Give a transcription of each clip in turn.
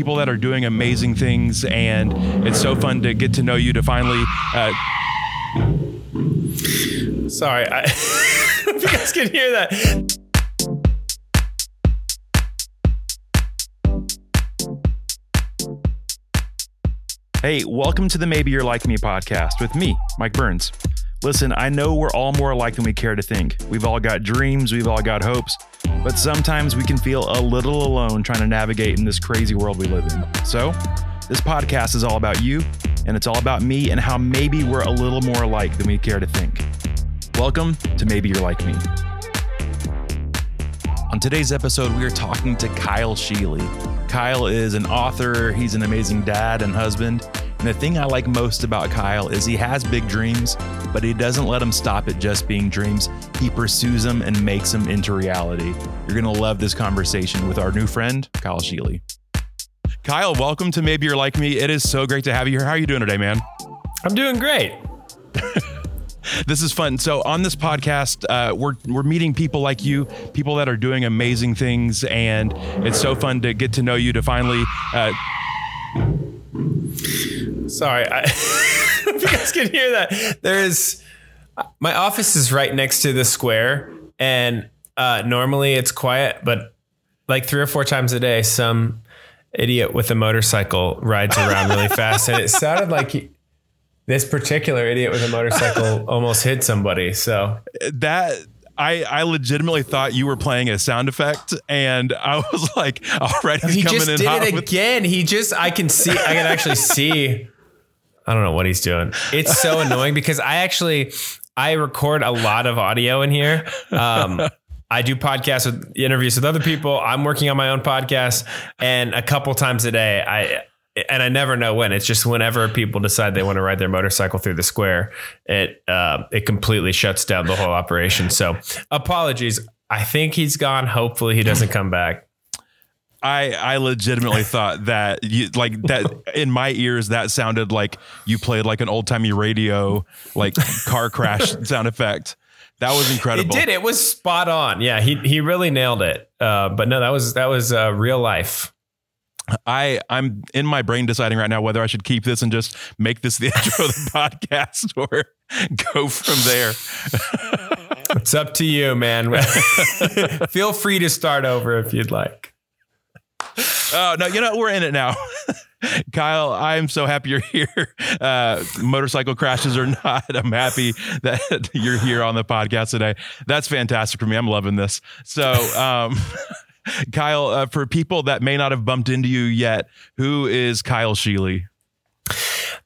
people that are doing amazing things, and it's so fun to get to know you to finally. Uh, Sorry, I, you guys can hear that. Hey, welcome to the Maybe You're Like Me podcast with me, Mike Burns. Listen, I know we're all more alike than we care to think. We've all got dreams, we've all got hopes, but sometimes we can feel a little alone trying to navigate in this crazy world we live in. So, this podcast is all about you, and it's all about me and how maybe we're a little more alike than we care to think. Welcome to Maybe You're Like Me. On today's episode, we are talking to Kyle Scheele. Kyle is an author, he's an amazing dad and husband. And the thing I like most about Kyle is he has big dreams, but he doesn't let them stop at just being dreams. He pursues them and makes them into reality. You're going to love this conversation with our new friend, Kyle Scheele. Kyle, welcome to Maybe You're Like Me. It is so great to have you here. How are you doing today, man? I'm doing great. this is fun. So on this podcast, uh, we're we're meeting people like you, people that are doing amazing things, and it's so fun to get to know you. To finally, uh, Sorry, I, if you guys can hear that. There is my office is right next to the square, and uh, normally it's quiet, but like three or four times a day, some idiot with a motorcycle rides around really fast, and it sounded like. He, this particular idiot with a motorcycle almost hit somebody. So that I, I legitimately thought you were playing a sound effect, and I was like, "All right, he's he coming just in did hot it with- again. He just I can see I can actually see. I don't know what he's doing. It's so annoying because I actually I record a lot of audio in here. Um, I do podcasts with interviews with other people. I'm working on my own podcast, and a couple times a day I and I never know when. It's just whenever people decide they want to ride their motorcycle through the square, it uh, it completely shuts down the whole operation. So apologies. I think he's gone. Hopefully he doesn't come back. I I legitimately thought that you like that in my ears that sounded like you played like an old timey radio like car crash sound effect. That was incredible. It did. It was spot on. Yeah, he he really nailed it. Uh, but no, that was that was uh, real life. I I'm in my brain deciding right now whether I should keep this and just make this the intro of the podcast or go from there. It's up to you, man. Feel free to start over if you'd like. Oh no, you know we're in it now. Kyle, I'm so happy you're here. Uh, motorcycle crashes or not, I'm happy that you're here on the podcast today. That's fantastic for me. I'm loving this. So, um, Kyle, uh, for people that may not have bumped into you yet, who is Kyle Scheele?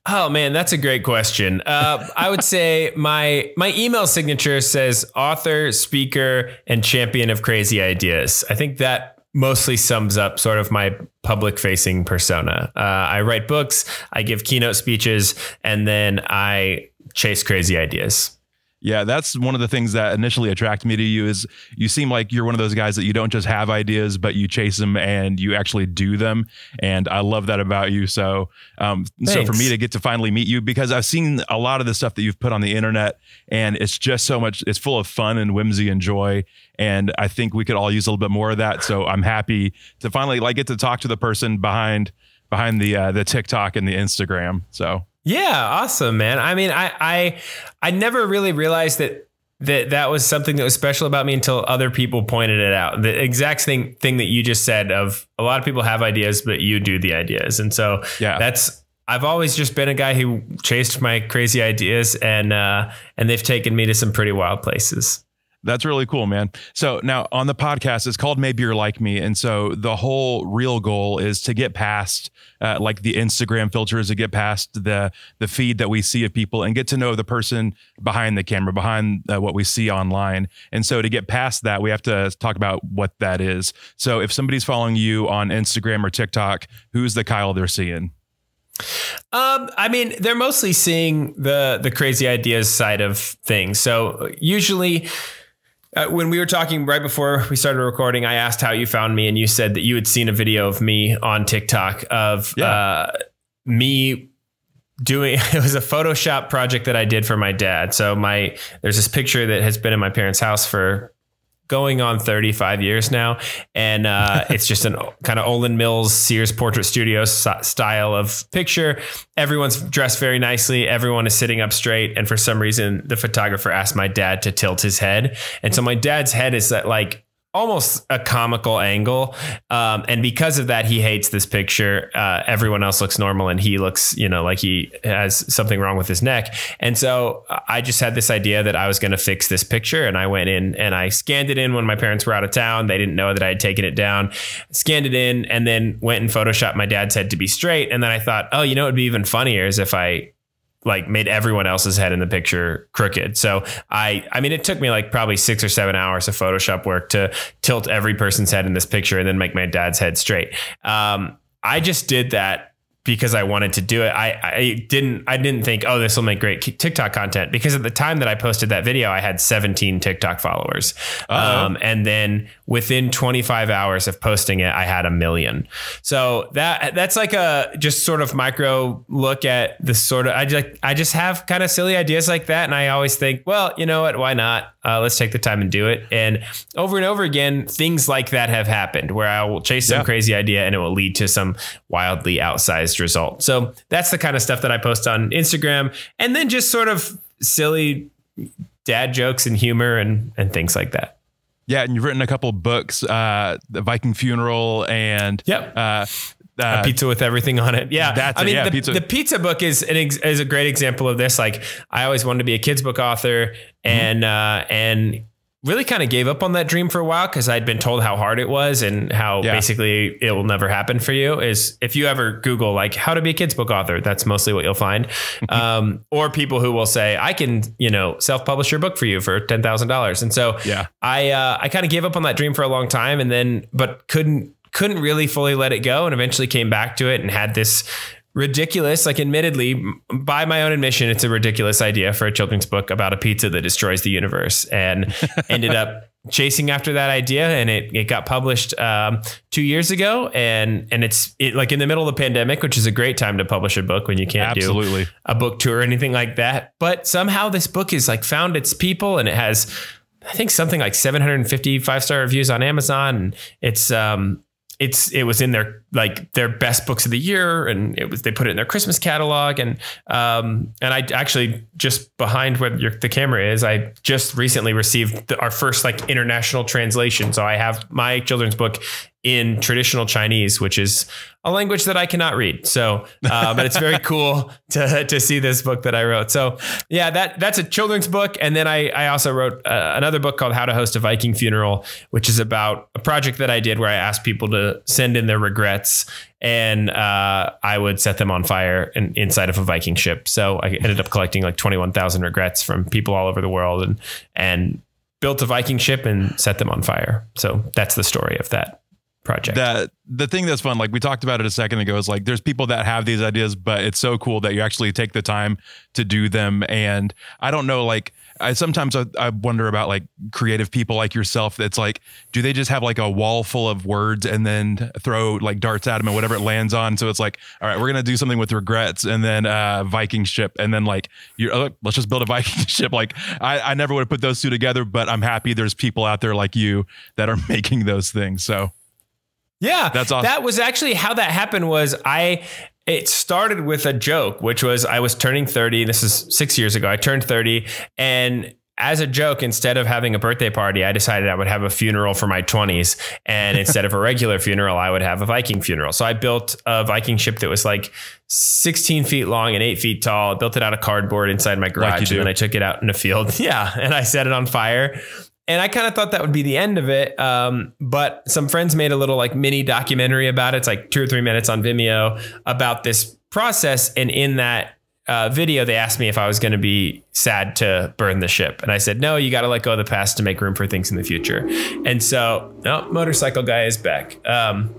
Oh man, that's a great question. Uh, I would say my my email signature says author, speaker, and champion of crazy ideas. I think that mostly sums up sort of my public facing persona. Uh, I write books, I give keynote speeches, and then I chase crazy ideas. Yeah, that's one of the things that initially attracted me to you is you seem like you're one of those guys that you don't just have ideas, but you chase them and you actually do them. And I love that about you. So, um, so for me to get to finally meet you, because I've seen a lot of the stuff that you've put on the internet and it's just so much, it's full of fun and whimsy and joy. And I think we could all use a little bit more of that. So I'm happy to finally like get to talk to the person behind, behind the, uh, the TikTok and the Instagram. So Yeah, awesome, man. I mean, I I I never really realized that that that was something that was special about me until other people pointed it out. The exact thing thing that you just said of a lot of people have ideas, but you do the ideas, and so Yeah. that's. I've always just been a guy who chased my crazy ideas, and uh, and they've taken me to some pretty wild places. That's really cool, man. So now on the podcast, it's called Maybe You're Like Me. And so the whole real goal is to get past uh, like the Instagram filters, to get past the the feed that we see of people and get to know the person behind the camera, behind uh, what we see online. And so to get past that, we have to talk about what that is. So if somebody's following you on Instagram or TikTok, who's the Kyle they're seeing? Um, I mean, they're mostly seeing the the crazy ideas side of things. So usually, uh, when we were talking right before we started recording, I asked how you found me, and you said that you had seen a video of me on TikTok of Yeah. uh, me doing it was a photoshop project that i did for my dad so my there's this picture that has been in my parents house for going on 35 years now. And uh, it's just an kind of Olan Mills Sears Portrait Studio style of picture. Everyone's dressed very nicely. Everyone is sitting up straight. And for some reason, the photographer asked my dad to tilt his head. And so my dad's head is at like almost a comical angle. Um, and because of that, he hates this picture. Uh, everyone else looks normal and he looks, you know, like he has something wrong with his neck. And so I just had this idea that I was going to fix this picture. And I went in and I scanned it in when my parents were out of town. They didn't know that I had taken it down, scanned it in, and then went and photoshopped my dad's head to be straight. And then I thought, oh, you know, it'd be even funnier is if I like made everyone else's head in the picture crooked. So I I mean it took me like probably 6 or 7 hours of photoshop work to tilt every person's head in this picture and then make my dad's head straight. Um, I just did that because I wanted to do it. I, I didn't I didn't think, oh, this will make great TikTok content because at the time that I posted that video, I had 17 TikTok followers. Um, and then within 25 hours of posting it, I had a million. So that that's like a just sort of micro look at the sort of I just I just have kind of silly ideas like that, and I always think, well, you know what? Why not? Uh, let's take the time and do it. And over and over again, things like that have happened where I will chase some yeah. crazy idea and it will lead to some wildly outsized result. So that's the kind of stuff that I post on Instagram, and then just sort of silly dad jokes and humor and and things like that. Yeah, and you've written a couple books, uh, the Viking Funeral, and yep. Uh, uh, a pizza with everything on it. Yeah, that's I mean, yeah, the, pizza. the pizza book is an ex- is a great example of this. Like, I always wanted to be a kids book author, mm-hmm. and mm-hmm. uh, and really kind of gave up on that dream for a while because I'd been told how hard it was and how yeah. basically it will never happen for you. Is if you ever Google like how to be a kids book author, that's mostly what you'll find. um, or people who will say, I can, you know, self publish your book for you for ten thousand dollars. And so yeah, I uh, I kind of gave up on that dream for a long time, and then but couldn't couldn't really fully let it go, and eventually came back to it and had this ridiculous. Like, admittedly, by my own admission, it's a ridiculous idea for a children's book about a pizza that destroys the universe, and ended up chasing after that idea, and it it got published um, two years ago, and and it's it like in the middle of the pandemic, which is a great time to publish a book when you can't Absolutely. do a book tour or anything like that. But somehow this book is like found its people, and it has. I think something like 750 five star reviews on Amazon. And it's um, it's it was in their like their best books of the year and it was they put it in their christmas catalog and um and i actually just behind where your, the camera is i just recently received the, our first like international translation. So i have my children's book in traditional Chinese, which is a language that I cannot read. So, uh, but it's very cool to, to see this book that I wrote. So, yeah, that that's a children's book. And then I, I also wrote uh, another book called How to Host a Viking Funeral, which is about a project that I did where I asked people to send in their regrets and uh, I would set them on fire in, inside of a Viking ship. So I ended up collecting like 21,000 regrets from people all over the world and, and built a Viking ship and set them on fire. So that's the story of that project. That the thing that's fun, like we talked about it a second ago, is like there's people that have these ideas, but it's so cool that you actually take the time to do them. And I don't know, like I sometimes I, I wonder about like creative people like yourself. That's like, do they just have like a wall full of words and then throw like darts at them and whatever it lands on? So it's like, all right, we're gonna do something with regrets and then uh Viking ship and then like you oh, let's just build a Viking ship. Like I, I never would have put those two together, but I'm happy there's people out there like you that are making those things. So yeah, that's awesome. That was actually how that happened. Was I? It started with a joke, which was I was turning thirty. This is six years ago. I turned thirty, and as a joke, instead of having a birthday party, I decided I would have a funeral for my 20s. And instead of a regular funeral, I would have a Viking funeral. So I built a Viking ship that was like 16 feet long and eight feet tall. I built it out of cardboard inside my garage. Like and then I took it out in a field. Yeah. And I set it on fire. And I kind of thought that would be the end of it. Um, but some friends made a little like mini documentary about it. It's like two or three minutes on Vimeo about this process. And in that uh, video, they asked me if I was going to be sad to burn the ship. And I said, no, you got to let go of the past to make room for things in the future. And so, no, motorcycle guy is back. Um,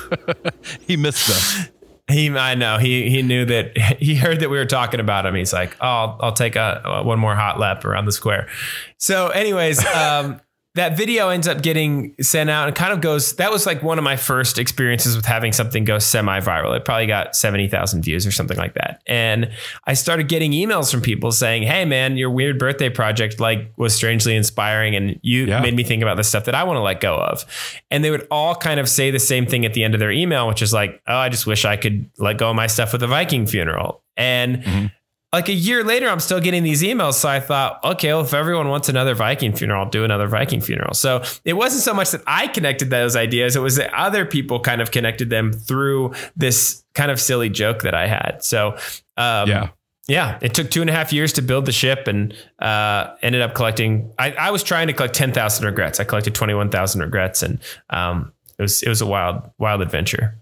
he missed them. He, I know he he knew that he heard that we were talking about him. He's like, oh, I'll, I'll take a, one more hot lap around the square. So, anyways, um, that video ends up getting sent out and kind of goes. That was like one of my first experiences with having something go semi-viral. It probably got seventy thousand views or something like that. And I started getting emails from people saying, "Hey, man, your weird birthday project like was strangely inspiring, and you Yeah. made me think about the stuff that I want to let go of." And they would all kind of say the same thing at the end of their email, which is like, "Oh, I just wish I could let go of my stuff with a Viking funeral." And Mhm. Like a year later, I'm still getting these emails. So I thought, okay, well, if everyone wants another Viking funeral, I'll do another Viking funeral. So it wasn't so much that I connected those ideas, it was that other people kind of connected them through this kind of silly joke that I had. So, um, Yeah. yeah, it took two and a half years to build the ship and uh, ended up collecting. I, I was trying to collect 10,000 regrets. I collected 21,000 regrets and um, it was, it was a wild, wild adventure.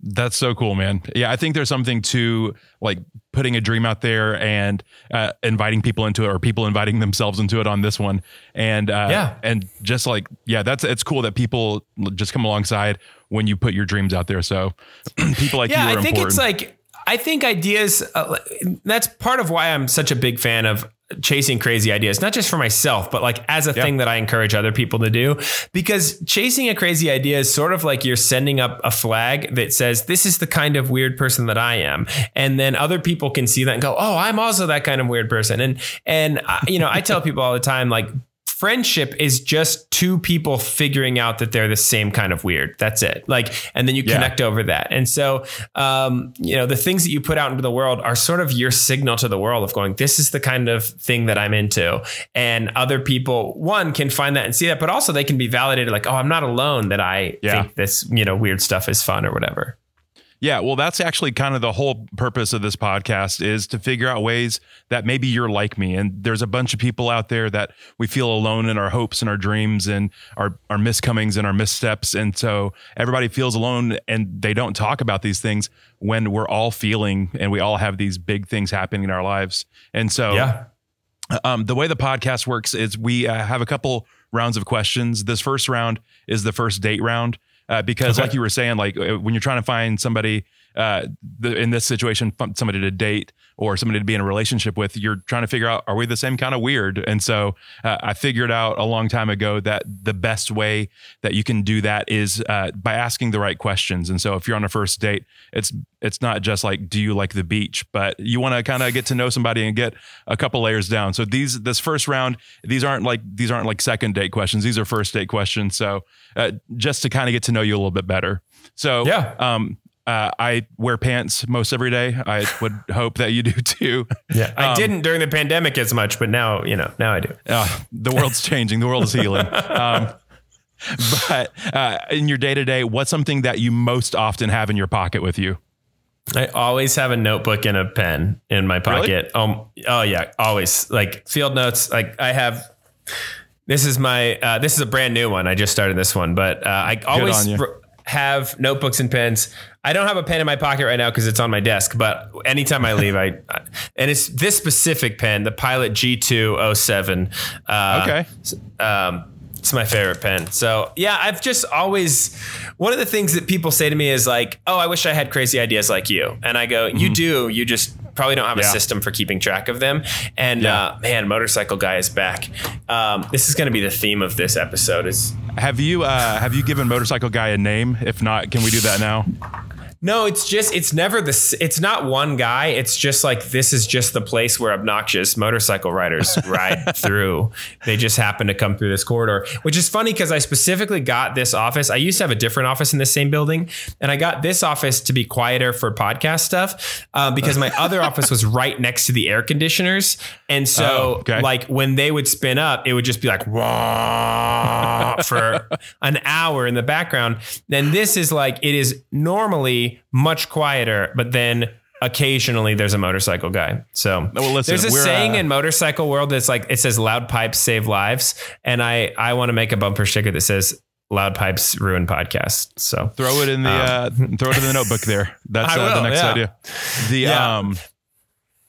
That's so cool, man. Yeah, I think there's something to like putting a dream out there and uh, inviting people into it, or people inviting themselves into it on this one. And uh, Yeah. and just like yeah, that's it's cool that people just come alongside when you put your dreams out there. So people like yeah, you are I think important. it's like I think ideas. Uh, that's part of why I'm such a big fan of chasing crazy ideas, not just for myself, but like as a Yeah. thing that I encourage other people to do. Because chasing a crazy idea is sort of like you're sending up a flag that says, "This is the kind of weird person that I am," and then other people can see that and go, "Oh, I'm also that kind of weird person." And and uh, you know, I tell people all the time, like friendship is just two people figuring out that they're the same kind of weird. That's it. Like, and then you Yeah. connect over that. And so, um, you know, the things that you put out into the world are sort of your signal to the world of going, this is the kind of thing that I'm into. And other people, one, can find that and see that, but also they can be validated like, oh, I'm not alone that I Yeah. think this, you know, weird stuff is fun or whatever. Yeah, well, that's actually kind of the whole purpose of this podcast is to figure out ways that maybe you're like me. And there's a bunch of people out there that we feel alone in our hopes and our dreams and our, our miscomings and our missteps. And so everybody feels alone and they don't talk about these things when we're all feeling and we all have these big things happening in our lives. And so Yeah. um, the way the podcast works is we uh, have a couple rounds of questions. This first round is the first date round uh, because, Okay. like you were saying, like uh, when you're trying to find somebody uh, the, in this situation, somebody to date or somebody to be in a relationship with, you're trying to figure out are we the same kind of weird? And so uh, I figured out a long time ago that the best way that you can do that is uh, by asking the right questions. And so if you're on a first date, it's it's not just like do you like the beach, but you want to kind of get to know somebody and get a couple layers down. So these this first round, these aren't like these aren't like second date questions. These are first date questions. So uh, just to kind of get to know you a little bit better. So Yeah. um, uh, I wear pants most every day. I would hope that you do too. Yeah. I Um, didn't during the pandemic as much, but now, you know, now I do. Uh, the world's changing. The world is healing. Um, but uh, in your day to day, what's something that you most often have in your pocket with you? I always have a notebook and a pen in my pocket. Um, oh yeah, always like field notes. Like I have. This is my. Uh, this is a brand new one. I just started this one, but uh, I always on you. r- have notebooks and pens. I don't have a pen in my pocket right now because it's on my desk. But anytime I leave, I, I and it's this specific pen, the Pilot G207. Uh, Okay. um, it's my favorite pen. So yeah, I've just always one of the things that people say to me is like, "Oh, I wish I had crazy ideas like you." And I go, "You do. You just probably don't have a Mm-hmm. System for keeping track of them." And Yeah. uh, man, motorcycle guy is back. Um, this is going to be the theme of this episode. Is Have you uh, have you given motorcycle guy a name? If not, can we do that now? No, it's just it's never the it's not one guy. It's just like this is just the place where obnoxious motorcycle riders ride through. They just happen to come through this corridor, which is funny because I specifically got this office. I used to have a different office in the same building, and I got this office to be quieter for podcast stuff uh, because my other office was right next to the air conditioners, and so Oh, okay. like when they would spin up, it would just be like for an hour in the background. Then this is like it is normally much quieter, but then occasionally there's a motorcycle guy. So Well, listen, there's a saying uh, in motorcycle world that's like it says loud pipes save lives, and I I want to make a bumper sticker that says loud pipes ruin podcasts. So Throw it in the uh, throw it in the notebook there. That's Um, uh, the next yeah. idea. The Yeah. um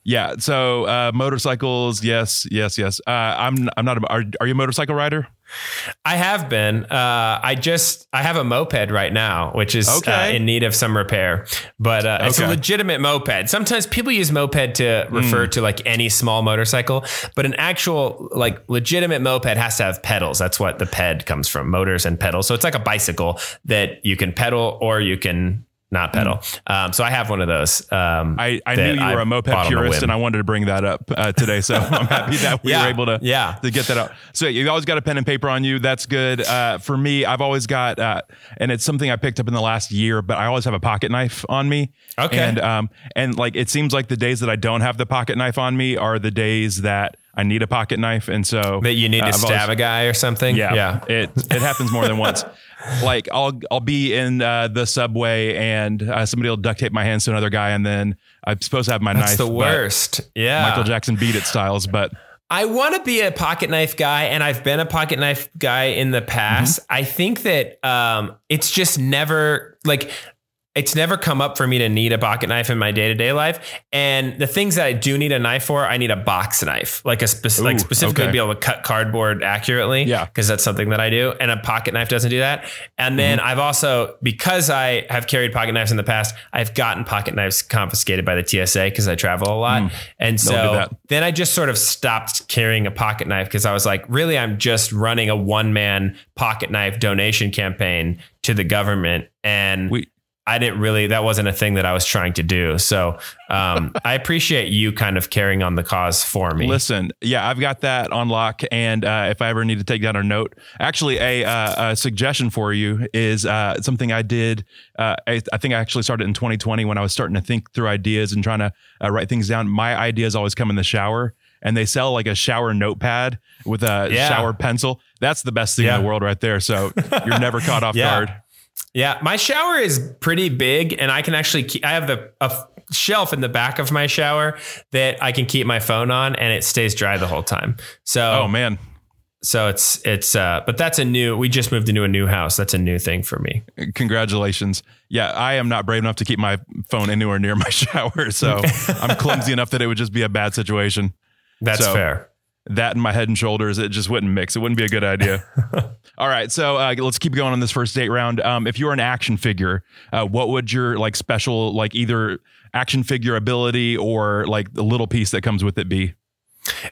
Yeah. So uh, motorcycles, yes, yes, yes. Uh, I'm I'm not. A, are, are you a motorcycle rider? I have been. Uh, I just I have a moped right now, which is uh, in need of some repair. But uh, it's a legitimate moped. Sometimes people use moped to refer Hmm. to like any small motorcycle, but an actual like legitimate moped has to have pedals. That's what the ped comes from, motors and pedals. So it's like a bicycle that you can pedal or you can not pedal. Um, so I have one of those. Um. I, I knew you were a moped purist, and I wanted to bring that up uh, today. So I'm happy that we Yeah, were able to yeah. to get that out. So you always got a pen and paper on you. That's good. Uh, for me, I've always got, uh, and it's something I picked up in the last year. But I always have a pocket knife on me. Okay. And um, and like it seems like the days that I don't have the pocket knife on me are the days that I need a pocket knife, and so that you need uh, to I've always- stab a guy or something. yeah, Yeah. It it happens more than once. Like I'll I'll be in uh, the subway and uh, somebody will duct tape my hands to another guy, and then I'm supposed to have my That's knife. the worst. Yeah. Michael Jackson beat it styles, but I want to be a pocket knife guy, and I've been a pocket knife guy in the past. Mm-hmm. I think that um, it's just never like it's never come up for me to need a pocket knife in my day to day life. And the things that I do need a knife for, I need a box knife, like a spec- like specifically okay. to be able to cut cardboard accurately. Yeah. because that's something that I do, and a pocket knife doesn't do that. And then Mm-hmm. I've also because I have carried pocket knives in the past, I've gotten pocket knives confiscated by the TSA because I travel a lot, and They'll do so then I just sort of stopped carrying a pocket knife because I was like, really, I'm just running a one man pocket knife donation campaign to the government. And We- I didn't really, that wasn't a thing that I was trying to do. So um, I appreciate you kind of carrying on the cause for me. Listen, yeah, I've got that on lock. And uh, if I ever need to take down a note, actually, a, uh, a suggestion for you is uh, something I did. Uh, I, I think I actually started in 2020 when I was starting to think through ideas and trying to uh, write things down. My ideas always come in the shower. And they sell like a shower notepad with a Yeah. shower pencil. That's the best thing Yeah. in the world, right there. So you're never caught off Yeah. guard. Yeah, my shower is pretty big, and I can actually keep, I have the a shelf in the back of my shower that I can keep my phone on, and it stays dry the whole time. So Oh man, so it's it's uh, but that's a new. We just moved into a new house. That's a new thing for me. congratulations. Yeah, I am not brave enough to keep my phone anywhere near my shower, so I'm clumsy enough that it would just be a bad situation. That's So- fair. That and my head and shoulders, it just wouldn't mix. It wouldn't be a good idea. All right, so uh, let's keep going on this first date round. Um, if you were an action figure, uh, what would your like special like either action figure ability or like the little piece that comes with it be?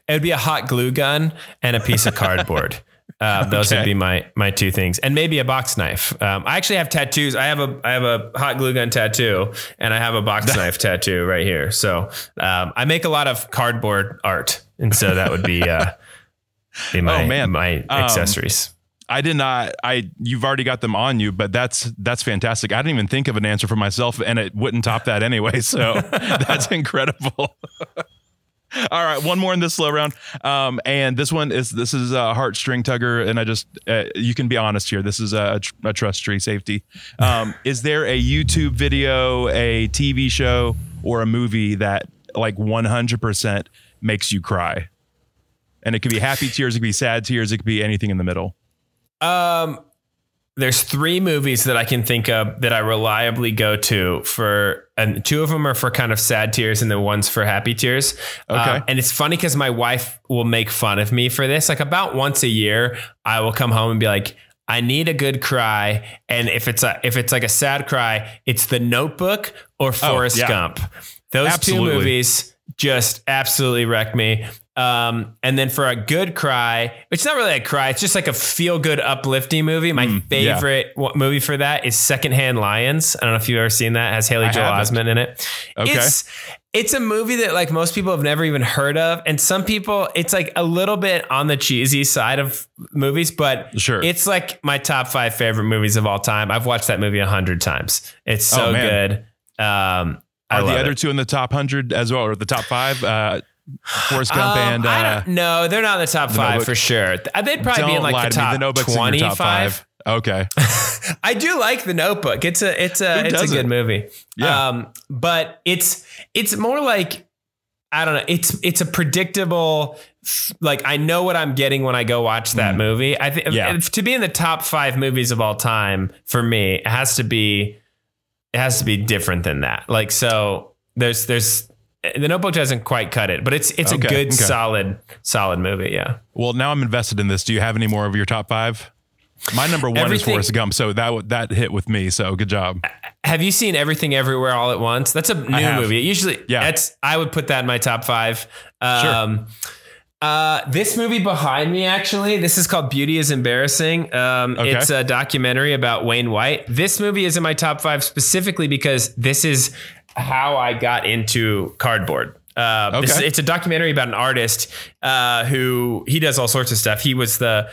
It would be a hot glue gun and a piece of cardboard. Uh, those would be my my two things, and maybe a box knife. Um, I actually have tattoos. I have a I have a hot glue gun tattoo, and I have a box knife tattoo right here. So um, I make a lot of cardboard art, and so that would be uh, be my Oh, man. my Um, accessories. I did not. I you've already got them on you, but that's that's fantastic. I didn't even think of an answer for myself, and it wouldn't top that anyway. So that's incredible. All right, one more in this slow round, um, and this one is this is a heartstring tugger, and I just uh, you can be honest here. This is a, a trust tree safety. Um, is there a YouTube video, a TV show, or a movie that like 100% makes you cry? And it could be happy tears, it could be sad tears, it could be anything in the middle. Um, there's three movies that I can think of that I reliably go to for, and two of them are for kind of sad tears, and the one's for happy tears. Okay. Uh, and it's funny because my wife will make fun of me for this. Like about once a year, I will come home and be like. I need a good cry, and if it's a if it's like a sad cry, it's The Notebook or Forrest Oh, yeah. Gump. Those Absolutely. two movies just absolutely wreck me. Um, and then for a good cry, it's not really a cry, it's just like a feel good, uplifting movie. My Mm, yeah. favorite wa- movie for that is Secondhand Lions. I don't know if you've ever seen that. It has Haley I Joel haven't. Osment in it. Okay. It's it's a movie that like most people have never even heard of, and some people it's like a little bit on the cheesy side of movies, but Sure. it's like my top five favorite movies of all time. I've watched that movie a hundred times. It's so Oh, good. Um, Are the other it. two in the top hundred as well, or the top five? Uh, Forrest Gump Um, and I uh, don't, no, they're not in the top five Notebook. for sure. They'd probably don't be in like the me. top The Notebook's in your top twenty-five. five. Okay, I do like the Notebook. It's a it's a Who it's a doesn't? good movie. Yeah. Um, but it's it's more like I don't know. It's it's a predictable. Like I know what I'm getting when I go watch that movie. I think Mm. Yeah. to be in the top five movies of all time for me, it has to be it has to be different than that. Like so, there's there's the Notebook doesn't quite cut it, but it's it's Okay, a good, okay. solid, solid movie. Yeah. Well, now I'm invested in this. Do you have any more of your top five? My number one Everything- is Forrest Gump, so that that hit with me. So good job. Have you seen Everything Everywhere All at Once? That's a new movie. Usually, Yeah. that's I would put that in my top five. Um, uh, this movie behind me, actually, this is called Beauty is Embarrassing. Um, Okay. It's a documentary about Wayne White. This movie is in my top five specifically because this is how I got into cardboard. Uh, this- Okay. it's a documentary about an artist uh, who he does all sorts of stuff. He was the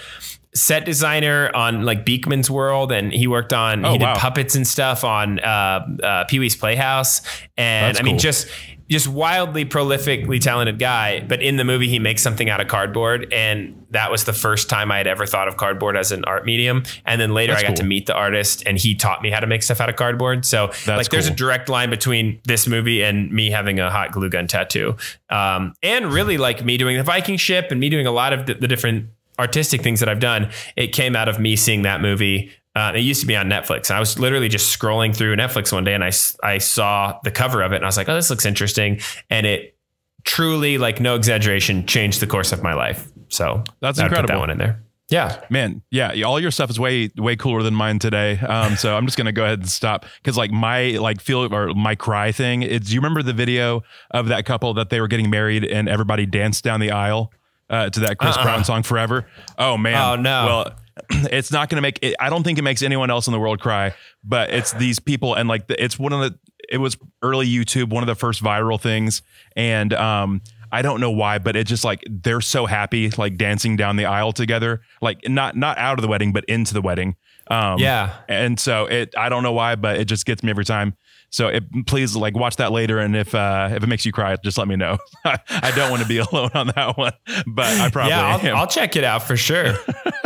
set designer on like Beakman's World, and he worked on Oh, he did wow. puppets and stuff on uh, uh, Pee Wee's Playhouse, and That's I mean cool. just just wildly prolifically talented guy. But in the movie, he makes something out of cardboard, and that was the first time I had ever thought of cardboard as an art medium. And then later, That's I got cool. to meet the artist, and he taught me how to make stuff out of cardboard. So like, there's a direct line between this movie and me having a hot glue gun tattoo, um, and really like me doing the Viking ship and me doing a lot of the, the different artistic things that I've done. It came out of me seeing that movie. Uh, it used to be on Netflix, and I was literally just scrolling through Netflix one day, and I, I saw the cover of it, and I was like, "Oh, this looks interesting," and it truly, like no exaggeration, changed the course of my life. So That's I'd Put that incredible. one in there. Yeah. Man, yeah, all your stuff is way way cooler than mine today. Um, so I'm just gonna go ahead and stop because like my like feel or my cry thing. It's you remember the video of that couple that they were getting married and everybody danced down the aisle uh, to that Chris Uh-uh. Brown song "Forever." Oh man, Oh, no. Well, it's not gonna make. It, I don't think it makes anyone else in the world cry, but it's these people and like the, it's one of the. It was early YouTube, one of the first viral things, and um, I don't know why, but it just like they're so happy, like dancing down the aisle together, like not not out of the wedding, but into the wedding. Um, Yeah. and so it, I don't know why, but it just gets me every time. So it, please like watch that later, and if uh, if it makes you cry, just let me know. I don't want to be alone on that one, but I probably yeah. I'll, I'll check it out for sure.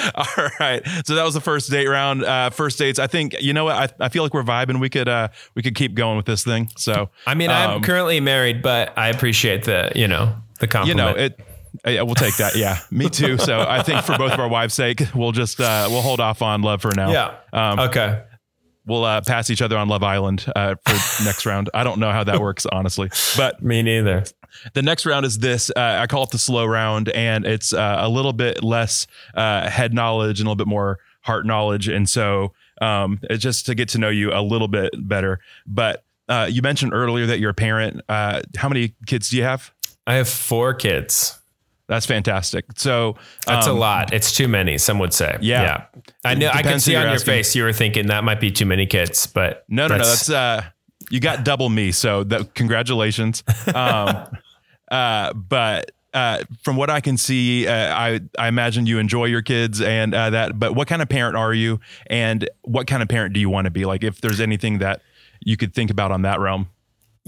All right. So that was the first date round. Uh, first dates. I think you know what. I, I feel like we're vibing. We could uh, we could keep going with this thing. So I mean, I'm um, currently married, but I appreciate the you know the compliment. you know it. Yeah, we'll take that. Yeah, me too. So I think for both of our wives' sake, we'll just uh, we'll hold off on love for now. Yeah. Um, okay. We'll uh, pass each other on Love Island uh, for next round. I don't know how that works honestly, but Me neither. the next round is this. Uh, I call it the slow round, and it's uh, a little bit less uh, head knowledge and a little bit more heart knowledge. And so um, it's just to get to know you a little bit better. But uh, you mentioned earlier that you're a parent. Uh, how many kids do you have? I have four kids. That's fantastic. So That's um, a lot. It's too many. Some would say. Yeah. I know. I can see on your asking. face you were thinking that might be too many kids, but No, no, no. That's uh, you got double me. So that congratulations. Um, uh, but uh, from what I can see, uh, I I imagine you enjoy your kids and uh, that. But what kind of parent are you, and what kind of parent do you want to be? Like, if there's anything that you could think about on that realm.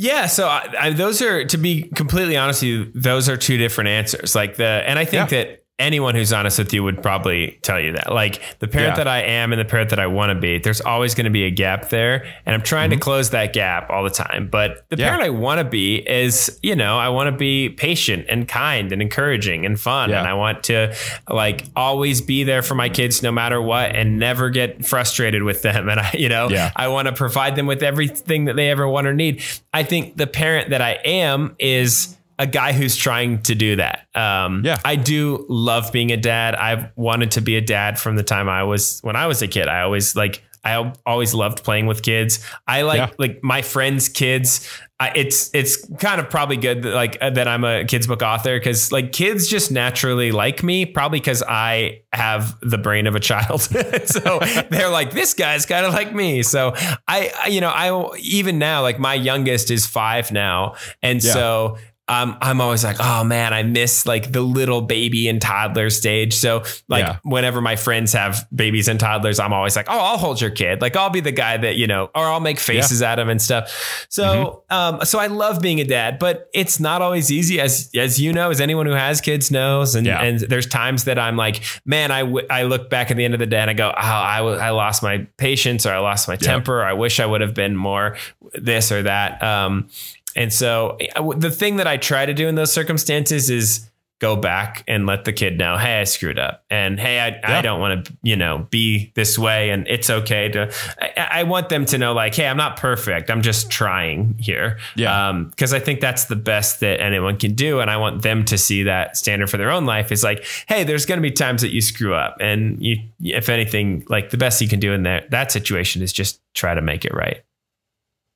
Yeah, so I, I, those are to be completely honest with you, those are two different answers. Like the, and I think Yeah. that anyone who's honest with you would probably tell you that. Like the parent Yeah. that I am and the parent that I want to be, there's always going to be a gap there, and I'm trying to close that gap all the time. But the Mm-hmm. Yeah. parent I want to be is, you know, I want to be patient and kind and encouraging and fun, Yeah. and I want to like always be there for my kids no matter what, and never get frustrated with them. And I, you know. I want to provide them with everything that they ever want or need. I think the parent that I am is a guy who's trying to do that. Um, Yeah. I do love being a dad. I've wanted to be a dad from the time I was when I was a kid. I always like I always loved playing with kids. I like Yeah. like my friends' kids. I, it's it's kind of probably good that like uh, that I'm a kids book author because like kids just naturally like me probably because I have the brain of a child. so they're like this guy's kind of like me. So I, I you know I even now like my youngest is five now, and Yeah. so um, I'm always like, oh man, I miss like the little baby and toddler stage. So like Yeah. whenever my friends have babies and toddlers, I'm always like, oh, I'll hold your kid. Like I'll be the guy that you know, or I'll make faces at him and stuff. So Mm-hmm. um, so I love being a dad, but it's not always easy, as as you know, as anyone who has kids knows. And Yeah. and there's times that I'm like, man, I, w- I look back at the end of the day and I go, oh, I, w- I lost my patience or I lost my temper. Or I wish I would have been more this or that. Um, and so the thing that I try to do in those circumstances is go back and let the kid know, hey, I screwed up, and hey, I, yeah. I don't want to, you know, be this way, and it's okay to. I, I, want them to know, like, hey, I'm not perfect. I'm just trying here. Yeah. Because um, I think that's the best that anyone can do, and I want them to see that standard for their own life is like, hey, there's going to be times that you screw up, and you, if anything, like the best you can do in that that situation is just try to make it right.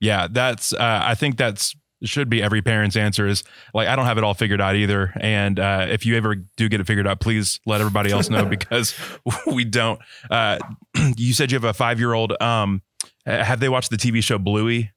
Yeah, that's. Uh, I think that's should be every parent's answer is like I don't have it all figured out either. And uh, if you ever do get it figured out, please let everybody else know because we don't. Uh, you said you have a five year old. Um, have they watched the TV show Bluey?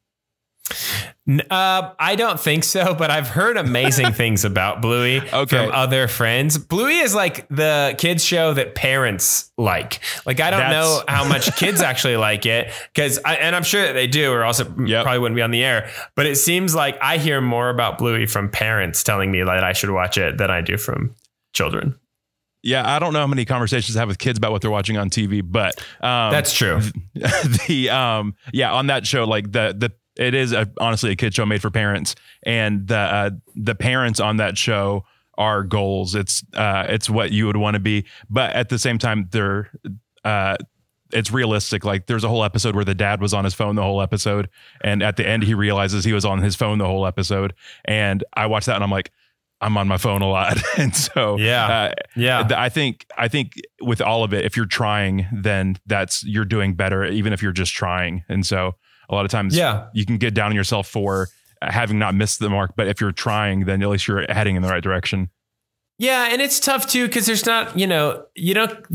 Uh, I don't think so, but I've heard amazing things about Bluey okay. from other friends. Bluey is like the kids show that parents like. Like I don't That's... know how much kids actually like it because, and I'm sure that they do, or else it yep. probably wouldn't be on the air. But it seems like I hear more about Bluey from parents telling me that I should watch it than I do from children. Yeah, I don't know how many conversations I have with kids about what they're watching on TV, but um, that's true. The um, yeah, on that show, like the the it is a, honestly a kid show made for parents, and the uh, the parents on that show are goals. It's uh, it's what you would want to be, but at the same time, they're uh, it's realistic. Like there's a whole episode where the dad was on his phone the whole episode, and at the end he realizes he was on his phone the whole episode. And I watched that and I'm like, I'm on my phone a lot, and so yeah, uh, yeah. I think I think with all of it, if you're trying, then that's you're doing better, even if you're just trying. And so a lot of times yeah. you can get down on yourself for having not missed the mark. But if you're trying, then at least you're heading in the right direction. Yeah. And it's tough too, because there's not, you know, you don't,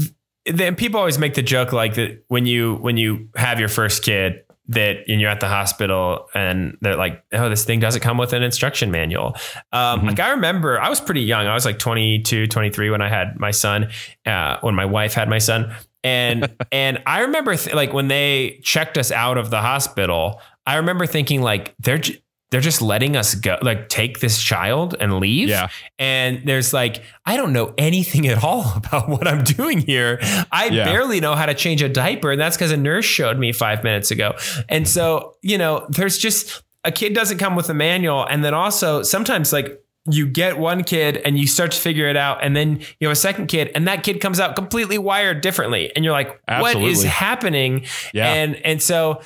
then people always make the joke like that when you, when you have your first kid, that and you're at the hospital and they're like, oh, this thing doesn't come with an instruction manual. Um, mm-hmm. Like I remember I was pretty young. I was like 22, 23 when I had my son, uh, when my wife had my son and and I remember th- like when they checked us out of the hospital, I remember thinking like they're j- they're just letting us go, like take this child and leave. Yeah. And there's like, I don't know anything at all about what I'm doing here. I yeah. barely know how to change a diaper. And that's because a nurse showed me five minutes ago. And so, you know, there's just a kid doesn't come with a manual. And then also sometimes like you get one kid and you start to figure it out and then you have a second kid and that kid comes out completely wired differently and you're like Absolutely. what is happening yeah. and and so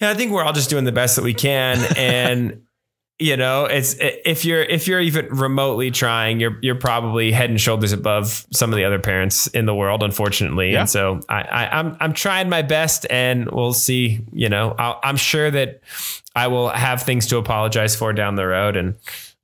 yeah, I think we're all just doing the best that we can and you know it's if you're if you're even remotely trying you're you're probably head and shoulders above some of the other parents in the world unfortunately yeah. and so I, I am I'm, I'm trying my best and we'll see you know i I'm sure that I will have things to apologize for down the road and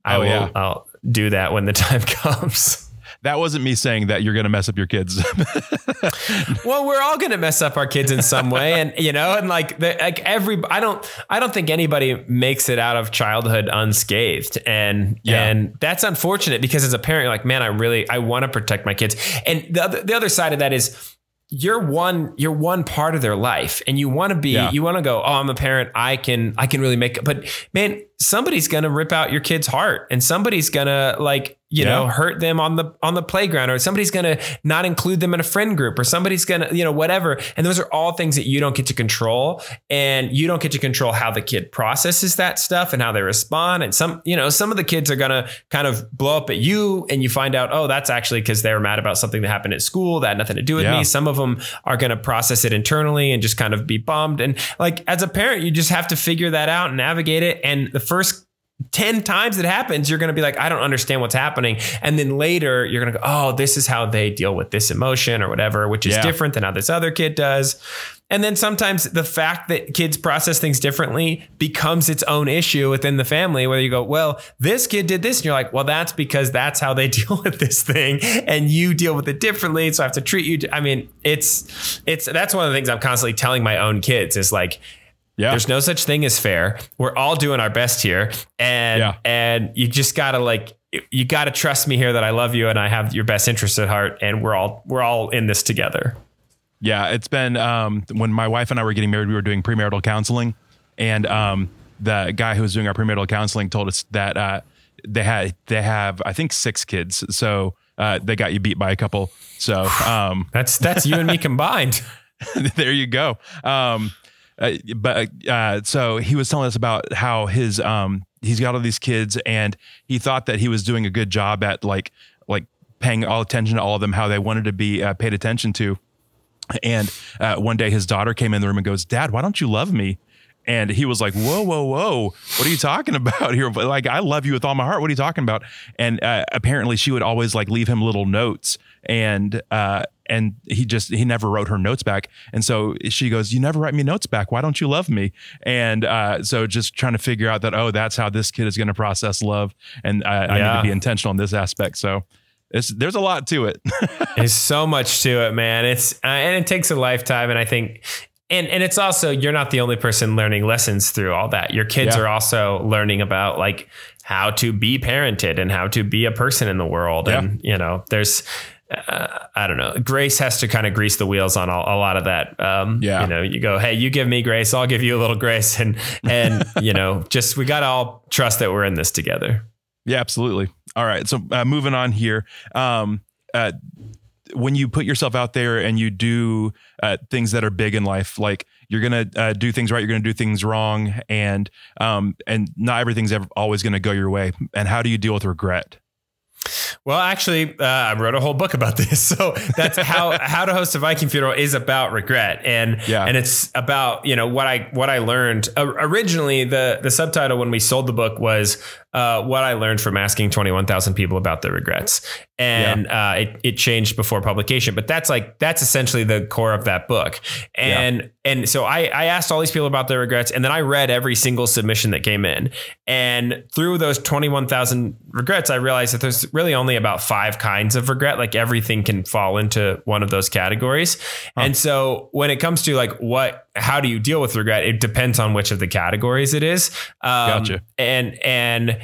I oh, will yeah. I'll do that when the time comes. That wasn't me saying that you're going to mess up your kids. well, we're all going to mess up our kids in some way, and you know, and like, the, like every, I don't, I don't think anybody makes it out of childhood unscathed, and yeah. and that's unfortunate because as a parent, you're like, man, I really, I want to protect my kids, and the other, the other side of that is you're one you're one part of their life and you want to be yeah. you want to go oh i'm a parent i can i can really make it but man somebody's gonna rip out your kid's heart and somebody's gonna like you yeah. know hurt them on the on the playground or somebody's going to not include them in a friend group or somebody's going to you know whatever and those are all things that you don't get to control and you don't get to control how the kid processes that stuff and how they respond and some you know some of the kids are going to kind of blow up at you and you find out oh that's actually because they were mad about something that happened at school that had nothing to do with yeah. me some of them are going to process it internally and just kind of be bummed and like as a parent you just have to figure that out and navigate it and the first 10 times it happens, you're going to be like, I don't understand what's happening. And then later you're going to go, oh, this is how they deal with this emotion or whatever, which is yeah. different than how this other kid does. And then sometimes the fact that kids process things differently becomes its own issue within the family, where you go, well, this kid did this. And you're like, well, that's because that's how they deal with this thing. And you deal with it differently. So I have to treat you. I mean, it's, it's, that's one of the things I'm constantly telling my own kids is like, yeah. There's no such thing as fair. We're all doing our best here. And yeah. and you just gotta like you gotta trust me here that I love you and I have your best interest at heart and we're all we're all in this together. Yeah, it's been um, when my wife and I were getting married, we were doing premarital counseling, and um, the guy who was doing our premarital counseling told us that uh, they had they have I think six kids, so uh, they got you beat by a couple. So um, that's that's you and me combined. there you go. Um, uh, but uh, so he was telling us about how his um he's got all these kids and he thought that he was doing a good job at like like paying all attention to all of them how they wanted to be uh, paid attention to and uh, one day his daughter came in the room and goes dad why don't you love me and he was like, "Whoa, whoa, whoa! What are you talking about here? Like, I love you with all my heart. What are you talking about?" And uh, apparently, she would always like leave him little notes, and uh, and he just he never wrote her notes back. And so she goes, "You never write me notes back. Why don't you love me?" And uh, so just trying to figure out that oh, that's how this kid is going to process love, and uh, I need to be intentional in this aspect. So. It's, there's a lot to it. There's so much to it, man. It's uh, and it takes a lifetime, and I think. And, and it's also you're not the only person learning lessons through all that. Your kids Yeah. are also learning about like how to be parented and how to be a person in the world. Yeah. And you know, there's uh, I don't know. Grace has to kind of grease the wheels on a, a lot of that. Um, Yeah. You know, you go, hey, you give me grace, I'll give you a little grace, and and you know, just we got to all trust that we're in this together. Yeah, absolutely. All right. So uh, moving on here. Um, uh, when you put yourself out there and you do uh, things that are big in life, like you're gonna uh, do things right, you're gonna do things wrong, and um, and not everything's ever always gonna go your way. And how do you deal with regret? Well, actually, uh, I wrote a whole book about this. So that's how how to host a Viking funeral is about regret, and Yeah. and it's about you know what I what I learned uh, originally. The the subtitle when we sold the book was uh, what I learned from asking twenty one thousand people about their regrets, and uh, it it changed before publication. But that's like that's essentially the core of that book, and and so I I asked all these people about their regrets, and then I read every single submission that came in, and through those twenty one thousand regrets, I realized that there's really only about five kinds of regret. Like everything can fall into one of those categories. And so when it comes to like what, how do you deal with regret? It depends on which of the categories it is. Um, Gotcha. And, and,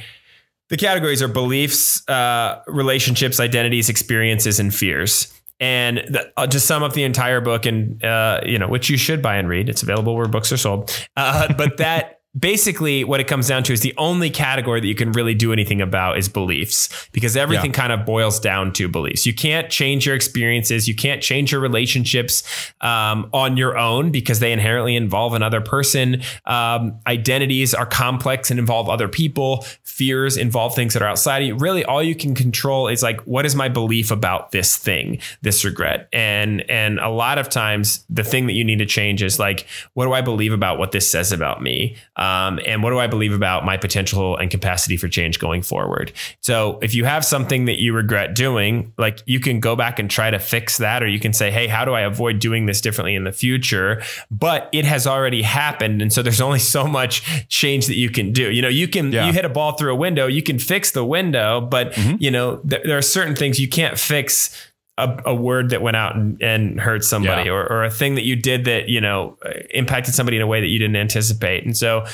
the categories are beliefs, uh, relationships, identities, experiences, and fears. And the, uh, to sum up the entire book, and uh, you know, which you should buy and read, it's available where books are sold. Uh, but that basically, what it comes down to is the only category that you can really do anything about is beliefs, because everything kind of boils down to beliefs. You can't change your experiences, you can't change your relationships um, on your own because they inherently involve another person. Um, identities are complex and involve other people. Fears involve things that are outside of you. Really, all you can control is like, what is my belief about this thing, this regret? And and a lot of times, the thing that you need to change is like, what do I believe about what this says about me? Um, Um, and what do I believe about my potential and capacity for change going forward? So if you have something that you regret doing, like you can go back and try to fix that, or you can say, hey, how do I avoid doing this differently in the future? But it has already happened. And so there's only so much change that you can do. You know, you can, Yeah. you hit a ball through a window, you can fix the window, but mm-hmm. you know, th- there are certain things you can't fix a, a word that went out and, and hurt somebody Yeah. or, or a thing that you did that, you know, uh, impacted somebody in a way that you didn't anticipate. And so,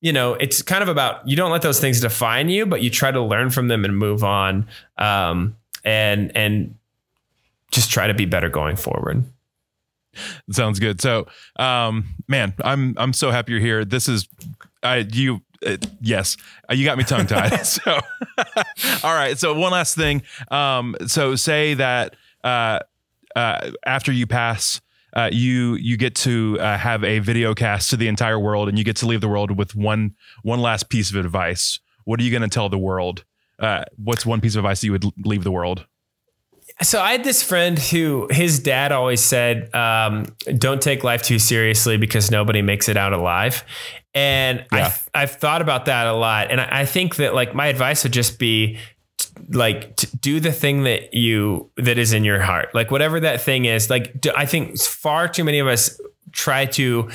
you know, it's kind of about, you don't let those things define you, but you try to learn from them and move on. Um, and, and just try to be better going forward. Sounds good. So, um, man, I'm I'm so happy you're here. This is, I you. Uh, yes, uh, you got me tongue tied. so, all right. So one last thing. Um, so say that uh, uh, after you pass, uh, you you get to uh, have a video cast to the entire world, and you get to leave the world with one one last piece of advice. What are you going to tell the world? Uh, what's one piece of advice that you would leave the world? So I had this friend who his dad always said, um, "Don't take life too seriously because nobody makes it out alive." And Yeah. I, I've thought about that a lot, and I, I think that like my advice would just be like to do the thing that you that is in your heart, like whatever that thing is. Like do, I think far too many of us try to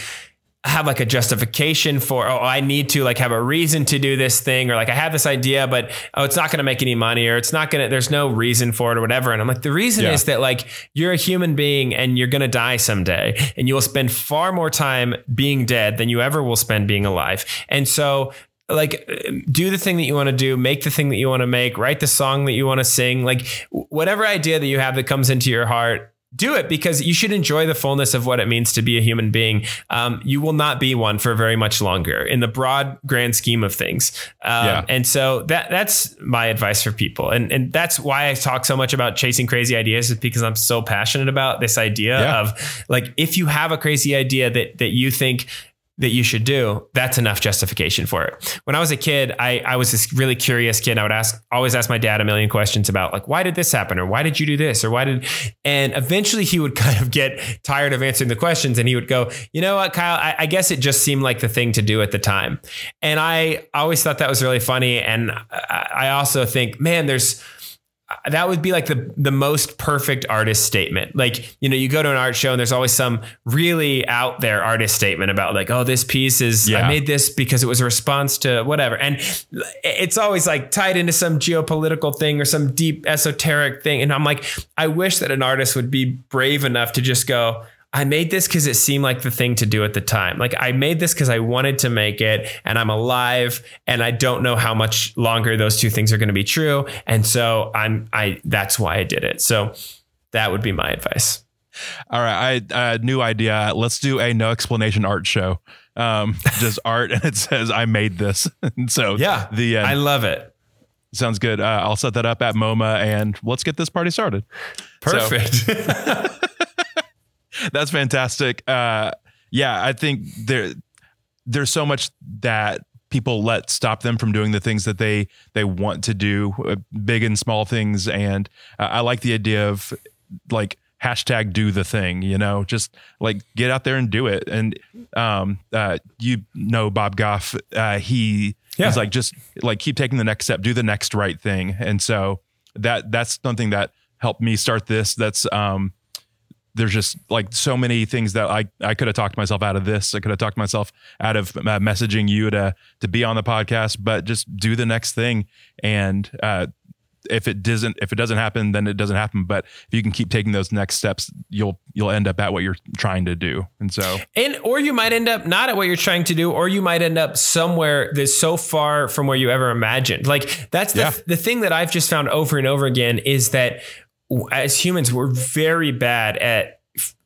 have like a justification for oh I need to like have a reason to do this thing or like I have this idea but oh it's not going to make any money or it's not going to there's no reason for it or whatever and I'm like the reason Yeah. is that like you're a human being and you're going to die someday and you will spend far more time being dead than you ever will spend being alive and so like do the thing that you want to do make the thing that you want to make write the song that you want to sing like whatever idea that you have that comes into your heart do it because you should enjoy the fullness of what it means to be a human being. Um, you will not be one for very much longer in the broad grand scheme of things. Um, Yeah. And so that that's my advice for people, and and that's why I talk so much about chasing crazy ideas, is because I'm so passionate about this idea Yeah. of like if you have a crazy idea that that you think that you should do, that's enough justification for it. When I was a kid, I, I was this really curious kid. I would ask, always ask my dad a million questions about like, why did this happen? Or why did you do this? Or why did, and eventually he would kind of get tired of answering the questions and he would go, you know what, Kyle, I, I guess it just seemed like the thing to do at the time. And I always thought that was really funny. And I, I also think, man, there's, that would be like the the most perfect artist statement. Like, you know, you go to an art show and there's always some really out there artist statement about like, oh, this piece is Yeah. I made this because it was a response to whatever. And it's always like tied into some geopolitical thing or some deep esoteric thing. And I'm like, I wish that an artist would be brave enough to just go, I made this because it seemed like the thing to do at the time. Like I made this because I wanted to make it and I'm alive and I don't know how much longer those two things are going to be true. And so I'm I that's why I did it. So that would be my advice. All right, I uh, new idea. Let's do a no explanation art show. Um, just art, and it says I made this. and so Yeah. the end. I love it. sounds good. Uh, I'll set that up at MoMA, and let's get this party started. So- Perfect. That's fantastic. Uh, yeah, I think there there's so much that people let stop them from doing the things that they they want to do, uh, big and small things. And uh, I like the idea of like hashtag do the thing. You know, just like get out there and do it. And um, uh, you know, Bob Goff, uh, he Yeah. he's like just like keep taking the next step, do the next right thing. And so that that's something that helped me start this. That's um there's just like so many things that I, I could have talked myself out of this. I could have talked myself out of uh, messaging you to to be on the podcast, but just do the next thing. And uh, if it doesn't if it doesn't happen, then it doesn't happen. But if you can keep taking those next steps, you'll you'll end up at what you're trying to do. And so And or you might end up not at what you're trying to do, or you might end up somewhere that's so far from where you ever imagined. Like that's the Yeah. the thing that I've just found over and over again is that as humans, we're very bad at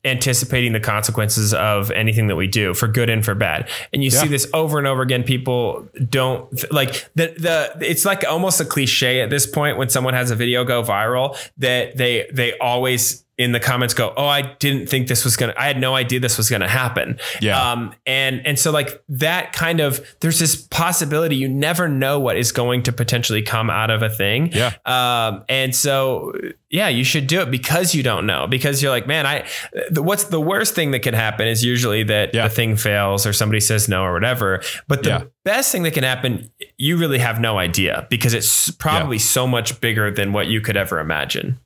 anticipating the consequences of anything that we do for good and for bad. And you see this over and over again. People don't like the the it's like almost a cliche at this point when someone has a video go viral that they they always in the comments go, "Oh, I didn't think this was gonna. I had no idea this was gonna happen." Yeah. Um. And and so like that kind of there's this possibility you never know what is going to potentially come out of a thing. Yeah. Um. And so yeah, you should do it because you don't know because you're like, man, I. The, what's the worst thing that can happen is usually that Yeah. the thing fails or somebody says no or whatever. But the Yeah. best thing that can happen, you really have no idea because it's probably so much bigger than what you could ever imagine.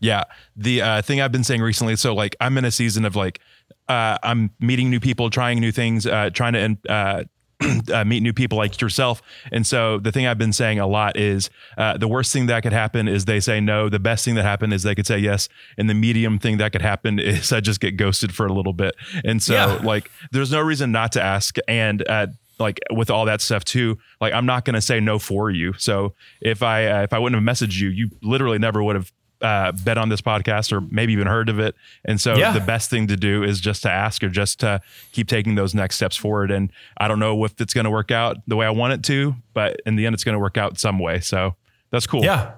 Yeah. The uh, thing I've been saying recently, so like I'm in a season of like uh, I'm meeting new people, trying new things, uh, trying to uh, uh, meet new people like yourself. And so the thing I've been saying a lot is uh, the worst thing that could happen is they say no. The best thing that happened is they could say yes. And the medium thing that could happen is I just get ghosted for a little bit. And so Yeah. like there's no reason not to ask. And uh, like with all that stuff too, like I'm not going to say no for you. So if I uh, if I wouldn't have messaged you, you literally never would have uh, bet on this podcast or maybe even heard of it. And so Yeah. the best thing to do is just to ask or just to keep taking those next steps forward. And I don't know if it's going to work out the way I want it to, but in the end, it's going to work out some way. So that's cool. Yeah.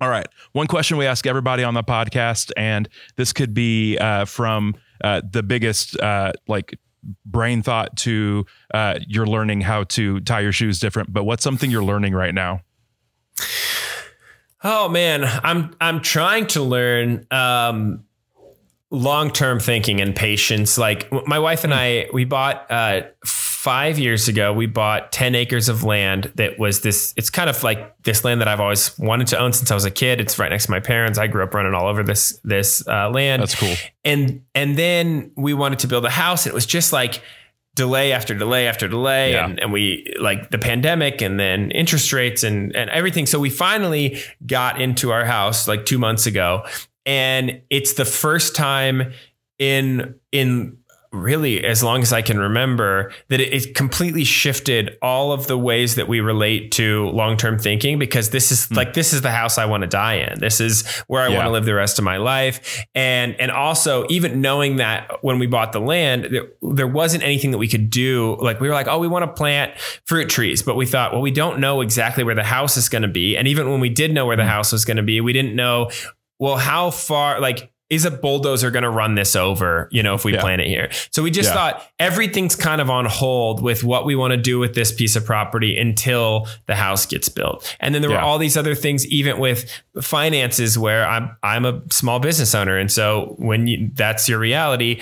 All right. One question we ask everybody on the podcast, and this could be uh, from uh, the biggest uh, like brain thought to uh, you're learning how to tie your shoes different. But what's something you're learning right now? Oh man, I'm I'm trying to learn um, long-term thinking and patience. Like my wife and I, we bought uh, five years ago. We bought ten acres of land that was this. It's kind of like this land that I've always wanted to own since I was a kid. It's right next to my parents. I grew up running all over this this uh, land. That's cool. and and then we wanted to build a house it was just like delay after delay after delay Yeah. and, and we like the pandemic and then interest rates and and everything so we finally got into our house like 2 months ago and it's the first time in in really as long as I can remember that it, it completely shifted all of the ways that we relate to long-term thinking because this is hmm. like this is the house I want to die in. This is where I Yeah. want to live the rest of my life. And and also even knowing that when we bought the land there, there wasn't anything that we could do like we were like oh we want to plant fruit trees but we thought well we don't know exactly where the house is going to be and even when we did know where the hmm. house was going to be we didn't know well how far like is a bulldozer going to run this over, you know, if we Yeah. plant it here? So we just Yeah. thought everything's kind of on hold with what we want to do with this piece of property until the house gets built. And then there were all these other things, even with finances where I'm, I'm a small business owner. And so when you, that's your reality,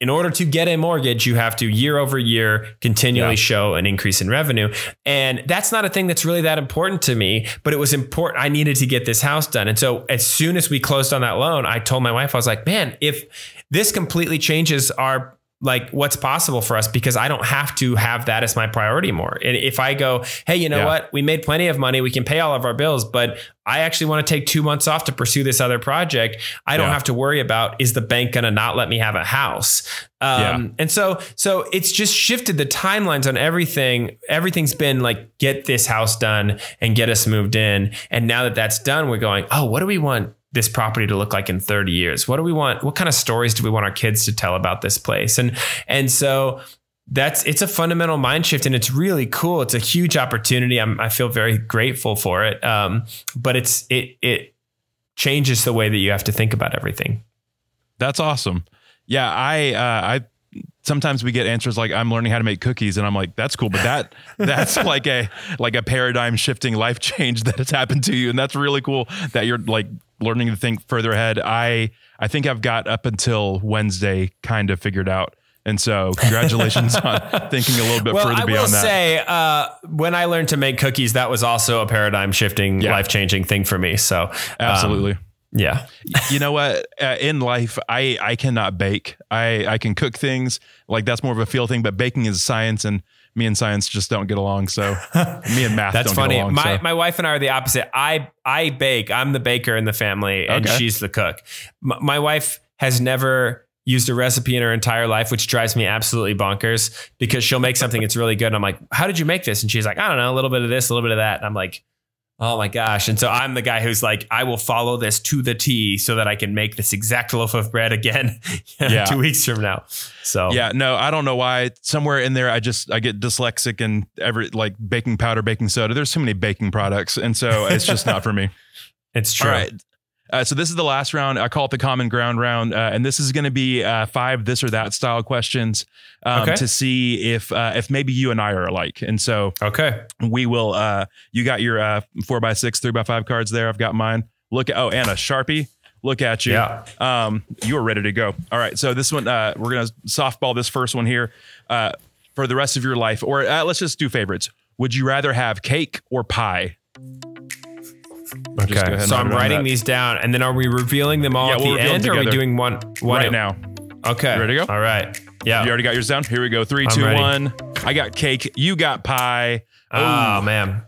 in order to get a mortgage, you have to year over year continually Yeah. show an increase in revenue. And that's not a thing that's really that important to me, but it was important. I needed to get this house done. And so as soon as we closed on that loan, I told my wife, I was like, man, if this completely changes our like what's possible for us because I don't have to have that as my priority more. And if I go, hey, you know Yeah. what? We made plenty of money. We can pay all of our bills, but I actually want to take two months off to pursue this other project. I don't Yeah. have to worry about is the bank going to not let me have a house? Um, And so, so it's just shifted the timelines on everything. Everything's been like, get this house done and get us moved in. And now that that's done, we're going, oh, what do we want this property to look like in 30 years? What do we want? What kind of stories do we want our kids to tell about this place? And, and so that's, it's a fundamental mind shift and it's really cool. It's a huge opportunity. I'm, I feel very grateful for it. Um, but it's, it, it changes the way that you have to think about everything. That's awesome. Yeah, I uh, I sometimes we get answers like I'm learning how to make cookies and I'm like that's cool, but that that's like a like a paradigm shifting life change that has happened to you and that's really cool that you're like learning to think further ahead. I I think I've got up until Wednesday kind of figured out. And so congratulations on thinking a little bit Well, further I beyond that. say, uh, when I learned to make cookies, that was also a paradigm shifting, Yeah. life changing thing for me. So, um, Absolutely. yeah. you know what uh, in life i i cannot bake i i can cook things like that's more of a feel thing but baking is science and me and science just don't get along so me and math That's don't funny. get along my so. my wife and I are the opposite. I I bake. I'm the baker in the family, and Okay. she's the cook. M- my wife has never used a recipe in her entire life, which drives me absolutely bonkers because she'll make something that's really good. And I'm like, "How did you make this?" And she's like, "I don't know, a little bit of this, a little bit of that." And I'm like. Oh my gosh. And so I'm the guy who's like, I will follow this to the T so that I can make this exact loaf of bread again Yeah. two weeks from now. So yeah no i don't know why somewhere in there i just i get dyslexic and every like baking powder baking soda there's too many baking products and so it's just not for me it's true. All right. Uh, so this is the last round. I call it the common ground round, uh, and this is going to be uh, five this or that style questions um, Okay. to see if uh, if maybe you and I are alike. And so Okay. we will. Uh, you got your uh, four by six, three by five cards there. I've got mine. Look at oh, and a sharpie. Look at you. Yeah. Um, you are ready to go. All right. So this one, uh, we're gonna softball this first one here uh, for the rest of your life, or uh, let's just do favorites. Would you rather have cake or pie? Just go ahead Okay. So I'm writing that. these down, and then are we revealing them all Yeah, at we'll the end, or are we doing one, one right now. Okay. You ready to go? All right. Yeah. You already got yours down. Here we go. Three, I'm two, ready. one. I got cake. You got pie. oh man.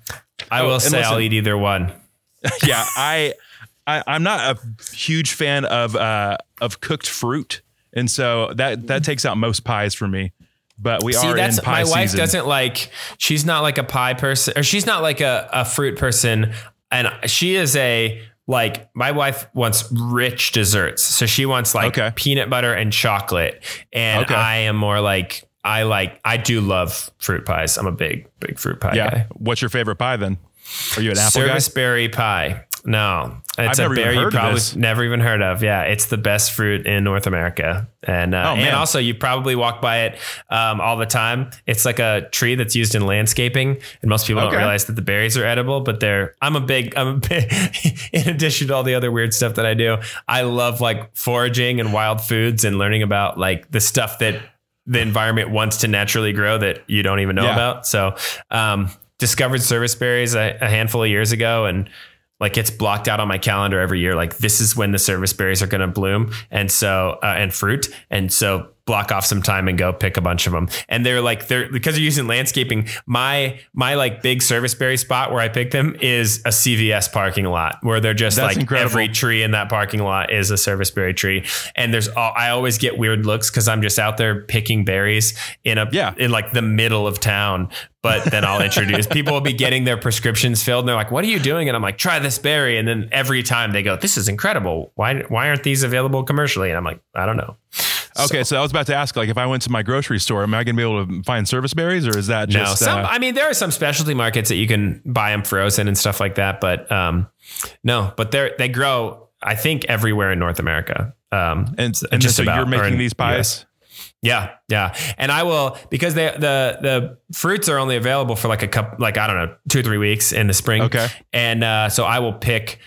I Oh, will say I'll eat either one. yeah, I, I I'm not a huge fan of uh of cooked fruit, and so that that takes out most pies for me. But we See, are that's in pie my wife season. doesn't like. She's not like a pie person, or she's not like a, a fruit person, and she is a like. My wife wants rich desserts, so she wants like Okay. peanut butter and chocolate, and Okay. I am more like. I like. I do love fruit pies. I'm a big, big fruit pie Yeah. guy. What's your favorite pie then? Are you an apple Service guy? berry pie. No, it's I've a berry you probably this. never even heard of. Yeah, it's the best fruit in North America, and uh, Oh, man. and also you probably walk by it um, all the time. It's like a tree that's used in landscaping, and most people don't realize that the berries are edible. But they're I'm a big I'm a big. in addition to all the other weird stuff that I do, I love like foraging and wild foods and learning about like the stuff that the environment wants to naturally grow that you don't even know Yeah. about. So, um, discovered service berries a, a handful of years ago and like it's blocked out on my calendar every year. Like this is when the service berries are going to bloom. And so, uh, and fruit. And so block off some time and go pick a bunch of them. And they're like, they're because they're using landscaping. My, my like big service berry spot where I pick them is a CVS parking lot where they're just That's like incredible. every tree in that parking lot is a service berry tree. And there's all, I always get weird looks because I'm just out there picking berries in a Yeah. in like the middle of town. But then I'll introduce people will be getting their prescriptions filled and they're like, What are you doing? And I'm like, try this berry. And then every time they go, This is incredible. Why why aren't these available commercially? And I'm like, I don't know. Okay, so I was about to ask, like, if I went to my grocery store, am I going to be able to find service berries, or is that No, just? some. uh, I mean, there are some specialty markets that you can buy them frozen and stuff like that. But um, no, but they they grow. I think everywhere in North America. Um, And, and just so about, you're making in these pies. yeah, yeah, and I will because they, the the fruits are only available for like a cup, like I don't know, two or three weeks in the spring. Okay. and uh, so I will pick.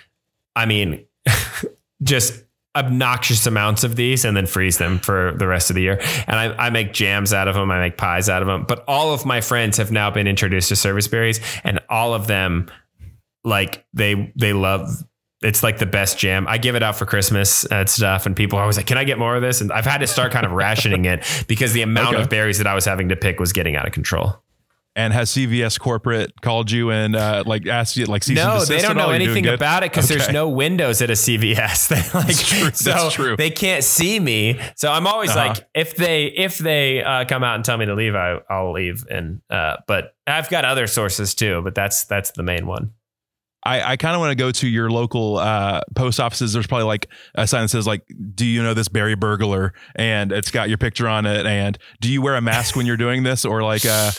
I mean, just obnoxious amounts of these and then freeze them for the rest of the year. And I, I make jams out of them. I make pies out of them. But all of my friends have now been introduced to service berries, and all of them like they they love it's like the best jam. I give it out for Christmas and stuff, and people are always like, "Can I get more of this?" And I've had to start kind of rationing it because the amount Okay. of berries that I was having to pick was getting out of control. And has CVS corporate called you and uh, like asked you like cease and No, they don't know anything about it because there's no windows at a CVS. They like true. so That's true. they can't see me. So I'm always Uh-huh. like, if they if they uh, come out and tell me to leave, I, I'll leave. And uh, but I've got other sources too, but that's that's the main one. I, I kind of want to go to your local uh, post offices. There's probably like a sign that says like, "Do you know this Barry burglar?" And it's got your picture on it. And do you wear a mask when you're doing this, or like uh,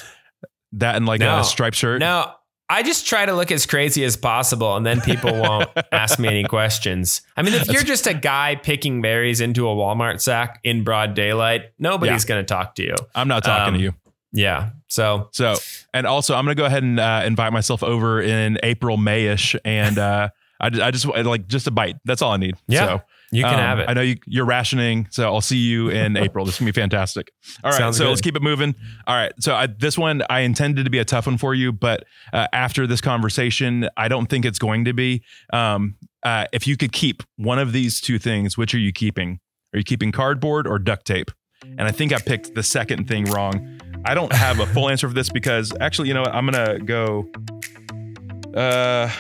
that and like No. a striped shirt? No, I just try to look as crazy as possible, and then people won't ask me any questions. I mean, if you're just a guy picking berries into a Walmart sack in broad daylight, nobody's going to talk to you. I'm not talking Um, to you. Yeah. So So, and also, I'm going to go ahead and uh, invite myself over in April, Mayish, and uh, I, I just like just a bite. That's all I need. Yeah, So, you can um, have it. I know you, you're rationing, so I'll see you in April. This is gonna be fantastic. All right, Sounds so good. let's keep it moving. All right, so I, this one I intended to be a tough one for you, but uh, after this conversation, I don't think it's going to be. Um, uh, if you could keep one of these two things, which are you keeping? Are you keeping cardboard or duct tape? And I think I picked the second thing wrong. I don't have a full answer for this because actually, you know what? I'm gonna go. Uh,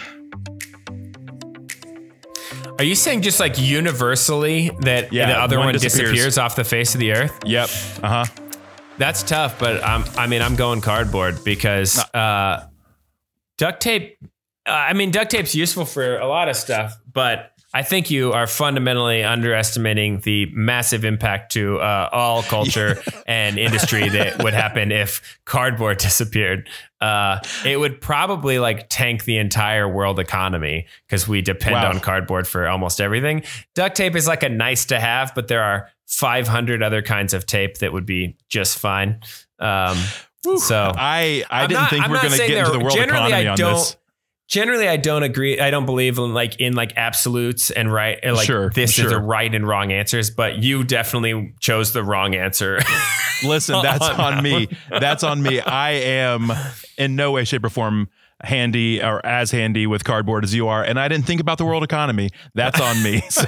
Are you saying just like universally that Yeah, the other one one, disappears. disappears. off the face of the earth? yep. Uh huh. That's tough, but I'm, I mean, I'm going cardboard because uh, duct tape. Uh, I mean, duct tape's useful for a lot of stuff, but I think you are fundamentally underestimating the massive impact to uh, all culture and industry that would happen if cardboard disappeared. Uh, it would probably like tank the entire world economy because we depend Wow. on cardboard for almost everything. Duct tape is like a nice to have, but there are 500 other kinds of tape that would be just fine. Um, so I I I'm didn't not- think I'm we are going to get into the world economy I on this. Generally i don't agree i don't believe in like in like absolutes and right like Sure, this is sure. the right and wrong answers but you definitely chose the wrong answer Listen, that's on on me. That's on me. I am in no way, shape, or form handy or as handy with cardboard as you are, and I didn't think about the world economy. That's on me. So,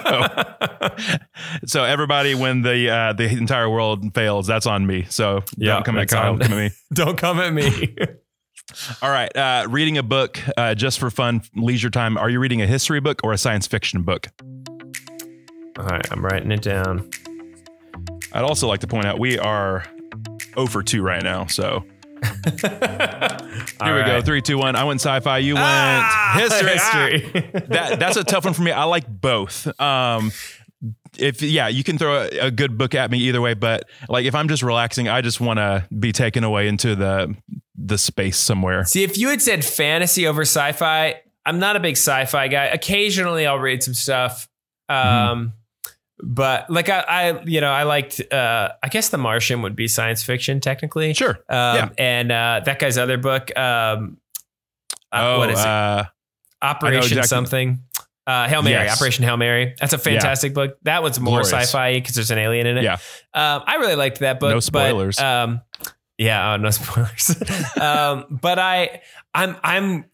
so everybody, when the uh, the entire world fails, that's on me. So Yeah, don't come at Kyle, on- come at me. don't come at me All right, uh, reading a book uh, just for fun, leisure time. Are you reading a history book or a science fiction book? all right i'm writing it down I'd also like to point out we are 0 for 2 right now. So here we go. Three, two, one. I went sci-fi. You went Ah, history. history. Ah, that that's a tough one for me. I like both. Um, if yeah, you can throw a, a good book at me either way. But like if I'm just relaxing, I just want to be taken away into the the space somewhere. see if you had said fantasy over sci-fi i'm not a big sci-fi guy occasionally i'll read some stuff um but like I, I you know i liked uh i guess the martian would be science fiction technically Sure. Um, Yeah. And uh, that guy's other book, um, uh, oh, what is it? uh, Operation exactly- something. Uh, Hail Mary, Yes. Operation Hail Mary. That's a fantastic book. That one's more sci-fi because there's an alien in it. Yeah. Um, I really liked that book. No but, spoilers. um, yeah, oh, no spoilers. um, but I, I'm, I'm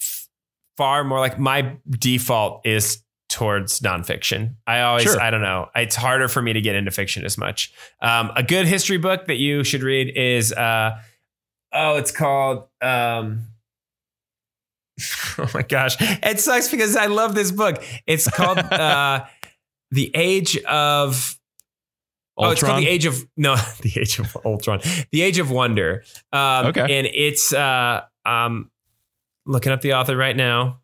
far more like my default is towards nonfiction. I always, Sure. I don't know. It's harder for me to get into fiction as much. Um, a good history book that you should read is, uh, oh, it's called, um, oh my gosh, it sucks because I love this book. It's called, uh, The Age of, Oh, it's called the Age of no, the Age of Ultron, the Age of Wonder. Um, Okay. and it's uh, um, looking up the author right now.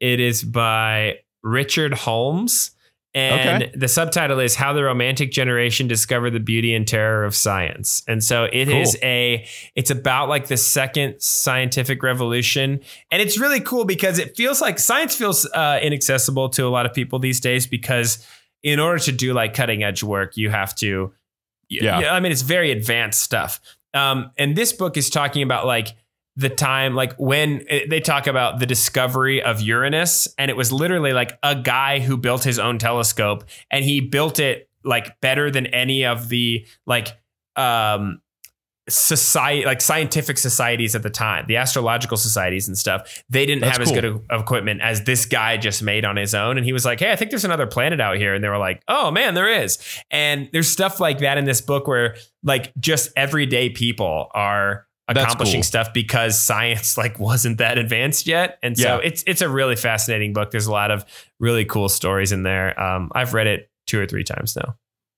It is by Richard Holmes, and Okay. the subtitle is "How the Romantic Generation Discovered the Beauty and Terror of Science." And so it is Cool. a, it's about like the second scientific revolution, and it's really cool because it feels like science feels uh, inaccessible to a lot of people these days because in order to do like cutting edge work, you have to. Yeah. yeah I mean, it's very advanced stuff. Um, and this book is talking about like the time, like when it, they talk about the discovery of Uranus, and it was literally like a guy who built his own telescope, and he built it like better than any of the like um society like scientific societies at the time the astrological societies and stuff they didn't That's have cool. as good of, equipment as this guy just made on his own and he was like hey i think there's another planet out here and they were like oh man there is and there's stuff like that in this book where like just everyday people are accomplishing cool. stuff because science like wasn't that advanced yet and so Yeah. it's it's a really fascinating book there's a lot of really cool stories in there um i've read it two or three times now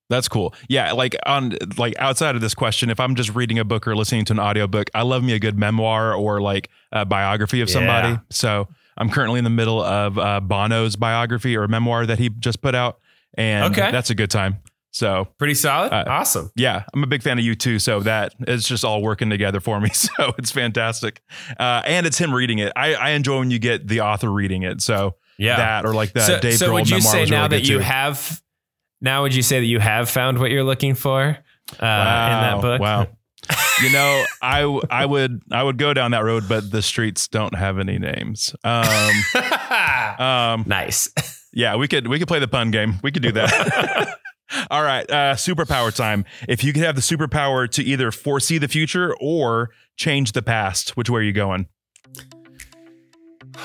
That's cool. Yeah, like on like outside of this question, if I'm just reading a book or listening to an audiobook, I love me a good memoir or like a biography of somebody. Yeah. So I'm currently in the middle of uh, Bono's biography or memoir that he just put out, and Okay. that's a good time. So pretty solid Uh, awesome yeah, I'm a big fan of U2. So that it's just all working together for me. So it's fantastic, uh, and it's him reading it. I, I enjoy when you get the author reading it. So yeah that or like that so, Dave so Grohl would you say now really that you too. have now would you say that you have found what you're looking for uh, in that book Wow. you know, I I would I would go down that road, but the streets don't have any names. Um, um, nice yeah, we could we could play the pun game. We could do that. All right, uh, superpower time. If you could have the superpower to either foresee the future or change the past, which way are you going?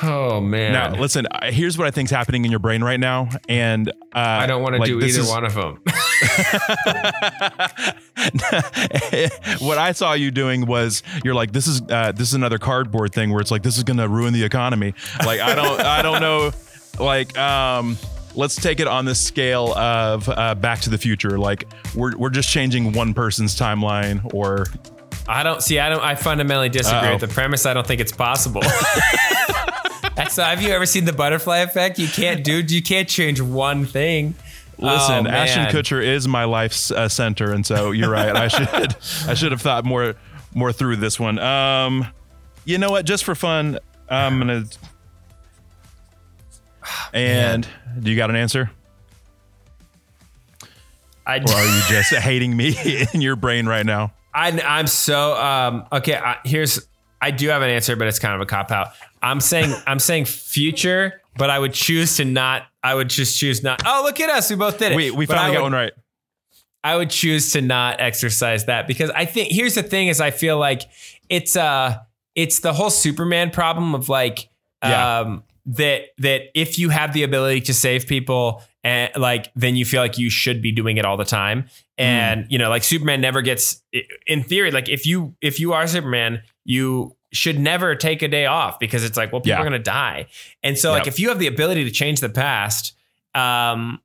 oh man Now, listen. Here's what I think's happening in your brain right now, and uh, I don't want to like, do either is- one of them. what I saw you doing was you're like this is uh, this is another cardboard thing where it's like this is gonna ruin the economy. Like I don't I don't know. Like um, let's take it on the scale of uh, Back to the Future. Like we're we're just changing one person's timeline or I don't see. I don't. I fundamentally disagree Uh-oh. with the premise. I don't think it's possible. That's have you ever seen the butterfly effect? You can't do. You can't change one thing. listen. Oh, Ashton. Kutcher is my life's uh, center, and so you're right. I should I should have thought more more through this one. Um, you know what? Just for fun, I'm gonna. And do you got an answer? I, or are you just hating me in your brain right now? I I'm so um okay. I, here's I do have an answer, but it's kind of a cop out. I'm saying I'm saying future, but I would choose to not. I would just choose not. Oh, look at us! We both did it. We we But finally I got one right. I would choose to not exercise that because I think here's the thing is I feel like it's uh it's the whole Superman problem of like Yeah. um that that if you have the ability to save people and like then you feel like you should be doing it all the time and you know like Superman never gets in theory like if you if you are Superman you should never take a day off because it's like well people Yeah. are going to die and so like if you have the ability to change the past um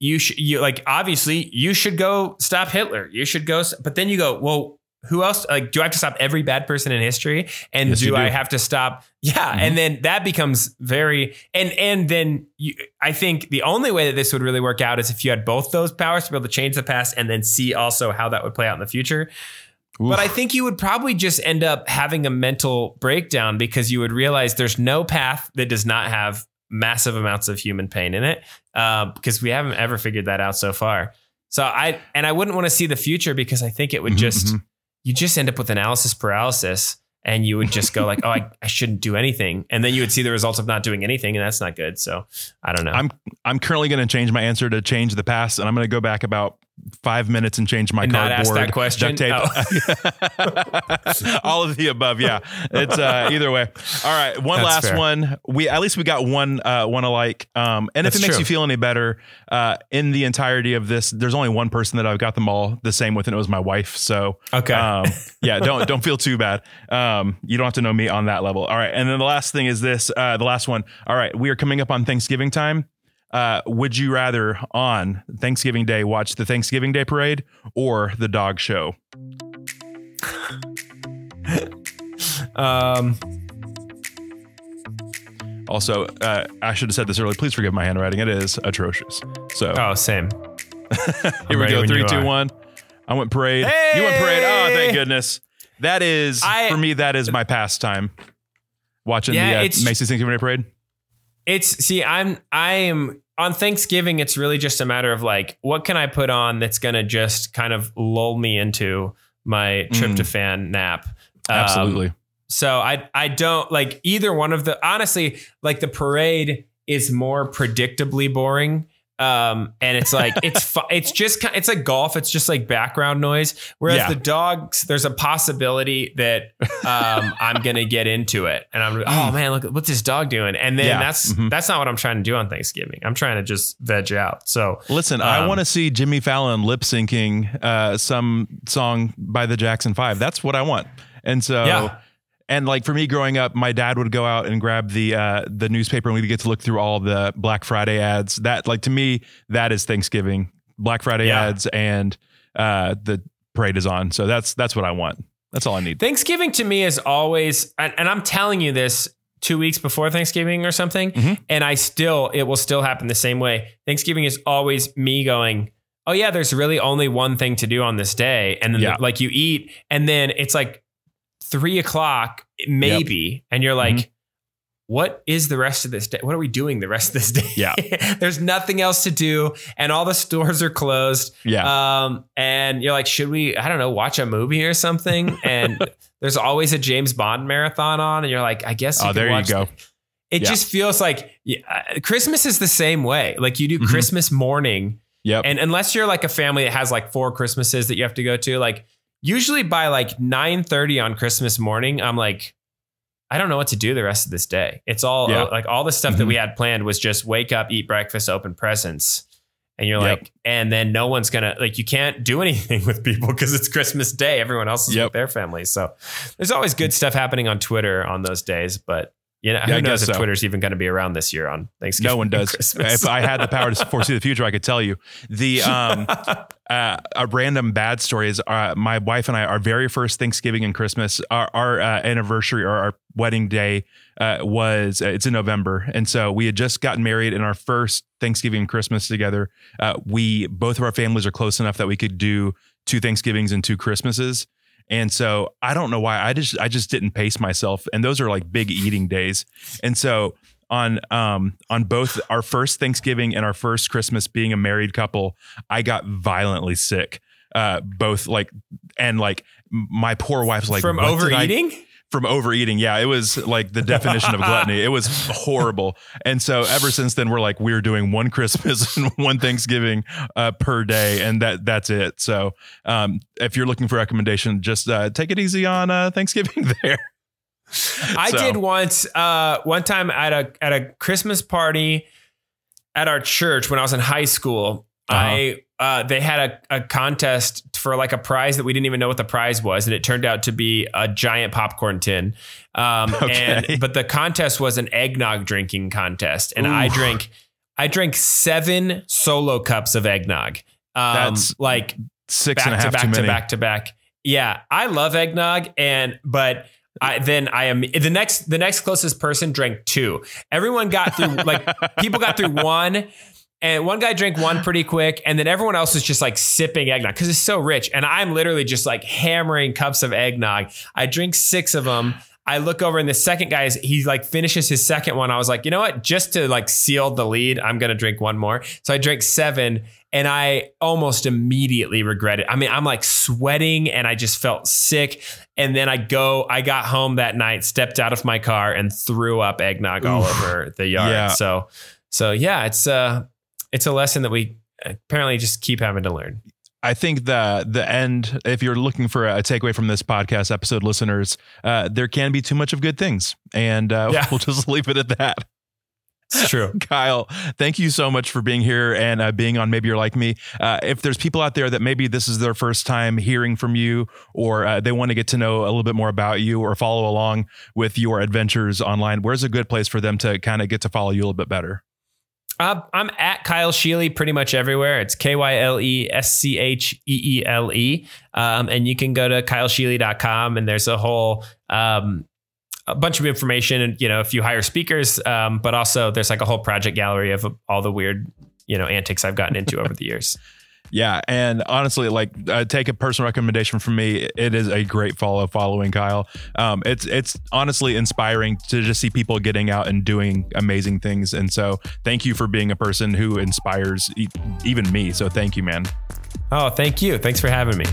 you should you like obviously you should go stop Hitler. You should go, but then you go, well, who else? Like, do I have to stop every bad person in history? And Yes, do, do. I have to stop? Yeah, Mhm. and then that becomes very and and then you, I think the only way that this would really work out is if you had both those powers to be able to change the past and then see also how that would play out in the future. But I think you would probably just end up having a mental breakdown because you would realize there's no path that does not have massive amounts of human pain in it uh, because we haven't ever figured that out so far. So I and I wouldn't want to see the future because I think it would Mhm, just mhm. You just end up with analysis paralysis and you would just go like, oh, I, I shouldn't do anything, and then you would see the results of not doing anything, and that's not good. So I don't know. I'm I'm currently going to change my answer to change the past, and I'm going to go back about five minutes and change my And not cardboard ask that question? duct tape. All of the above, yeah. It's uh, either way. All right, one That's last fair. one. We at least we got one uh, one alike. Um, and if it makes true. you feel any better, uh, in the entirety of this, there's only one person that I've got them all the same with, and it was my wife. So Okay. um, yeah, don't don't feel too bad. Um, you don't have to know me on that level. All right, and then the last thing is this. Uh, the last one. All right, we are coming up on Thanksgiving time. Uh, would you rather on Thanksgiving Day watch the Thanksgiving Day parade or the dog show? um, Also, uh, I should have said this earlier. Please forgive my handwriting. It is atrocious. So oh, same. here we go. Three, two, are. one. I went parade. You went parade. Oh, thank goodness. That is I- for me. That is my pastime. Watching Yeah, the uh, Macy's Thanksgiving Day parade. It's see, I'm I am on Thanksgiving, it's really just a matter of like, what can I put on that's to just kind of lull me into my tryptophan nap? Um, Absolutely. so I I don't like either one of the honestly like the parade is more predictably boring. Um, and it's like it's fu- it's just it's like golf. It's just like background noise. Whereas Yeah. the dogs, there's a possibility that um, I'm gonna get into it, and I'm oh man, look what's this dog doing? And then Yeah. that's Mhm. that's not what I'm trying to do on Thanksgiving. I'm trying to just veg out. So Listen, I Um, want to see Jimmy Fallon lip syncing uh, some song by the Jackson Five. That's what I want. And so, Yeah. And like for me growing up, my dad would go out and grab the uh, the newspaper, and we'd get to look through all the Black Friday ads. That, like to me, that is Thanksgiving. Black Friday Yeah. ads and uh, the parade is on. So that's that's what I want. That's all I need. Thanksgiving to me is always, and, and I'm telling you this two weeks before Thanksgiving or something, Mhm. and I still, it will still happen the same way. Thanksgiving is always me going, oh yeah, there's really only one thing to do on this day, and then Yeah. like you eat, and then it's like three o'clock maybe, and you're like. Mm-hmm. What is the rest of this day? What are we doing the rest of this day? Yeah. There's nothing else to do, and all the stores are closed. Yeah. Um, and you're like, should we, I don't know, watch a movie or something? And there's always a James Bond marathon on, and you're like, I guess. Oh, can there you go. th- It Yeah. just feels like yeah, uh, Christmas is the same way. Like you do Mhm. Christmas morning, yep. and unless you're like a family that has like four Christmases that you have to go to, like usually by like 9:30 on Christmas morning, I'm like. I don't know what to do the rest of this day. It's all Yeah. like all the stuff that Mhm. we had planned was just wake up, eat breakfast, open presents. And you're Yep. like, and then no one's gonna like you can't do anything with people because it's Christmas Day. Everyone else is Yep. with their families. So there's always good stuff happening on Twitter on those days, but you know, Yeah, I who knows if so. Twitter's even going to be around this year on Thanksgiving? no one does. If I had the power to foresee the future, I could tell you. The um, uh, a random bad story is uh, my wife and I, our very first Thanksgiving and Christmas, our, our uh, anniversary or our wedding day uh, was, uh, it's in November. And so we had just gotten married and our first Thanksgiving and Christmas together. Uh, we, both of our families are close enough that we could do two Thanksgivings and two Christmases. And so I don't know why I just, I just didn't pace myself. And those are like big eating days. And so on um on both our first Thanksgiving and our first Christmas being a married couple, I got violently sick. Uh both like and like my poor wife's like from overeating. From overeating. Yeah, it was like the definition of gluttony. It was horrible. And so ever since then we're like we're doing one Christmas and one Thanksgiving uh per day and that that's it. So um if you're looking for recommendation just uh take it easy on uh Thanksgiving there. I So- did once, uh, one time at a at a Christmas party at our church when I was in high school. Uh-huh. I uh, they had a, a contest for like a prize that we didn't even know what the prize was, and it turned out to be a giant popcorn tin. Um, Okay. and but the contest was an eggnog drinking contest, and I Ooh. drank I drank seven solo cups of eggnog. Um, That's like Six and a back to half too back to back to back. Yeah, I love eggnog, and but I then I am the next the next closest person drank two. Everyone got through like people got through one. And one guy drank one pretty quick, and then everyone else was just like sipping eggnog because it's so rich. And I'm literally just like hammering cups of eggnog. I drink six of them. I look over, and the second guy is he like finishes his second one. I was like, you know what? Just to like seal the lead, I'm gonna drink one more. So I drink seven, and I almost immediately regret it. I mean, I'm like sweating, and I just felt sick. And then I go, I got home that night, stepped out of my car, and threw up eggnog all Oof. over the yard. Yeah. So, so yeah, it's uh it's a lesson that we apparently just keep having to learn. I think the the end, if you're looking for a takeaway from this podcast episode, listeners, uh, there can be too much of good things, and uh, Yeah. we'll just leave it at that. It's true. Kyle, thank you so much for being here and uh, being on Maybe You're Like Me. Uh, if there's people out there that maybe this is their first time hearing from you, or uh, they want to get to know a little bit more about you, or follow along with your adventures online, where's a good place for them to kind of get to follow you a little bit better? Uh, I'm at Kyle Scheele pretty much everywhere. It's K Y L E S C H E E L E. Um, and you can go to kylescheele.com and there's a whole um, a bunch of information and you know if you hire speakers um, but also there's like a whole project gallery of all the weird you know antics I've gotten into over the years. Yeah, and honestly, like uh, take a personal recommendation from me. It is a great follow following Kyle. Um, it's it's honestly inspiring to just see people getting out and doing amazing things. And so, thank you for being a person who inspires e- even me. So, thank you, man. Oh, thank you. Thanks for having me.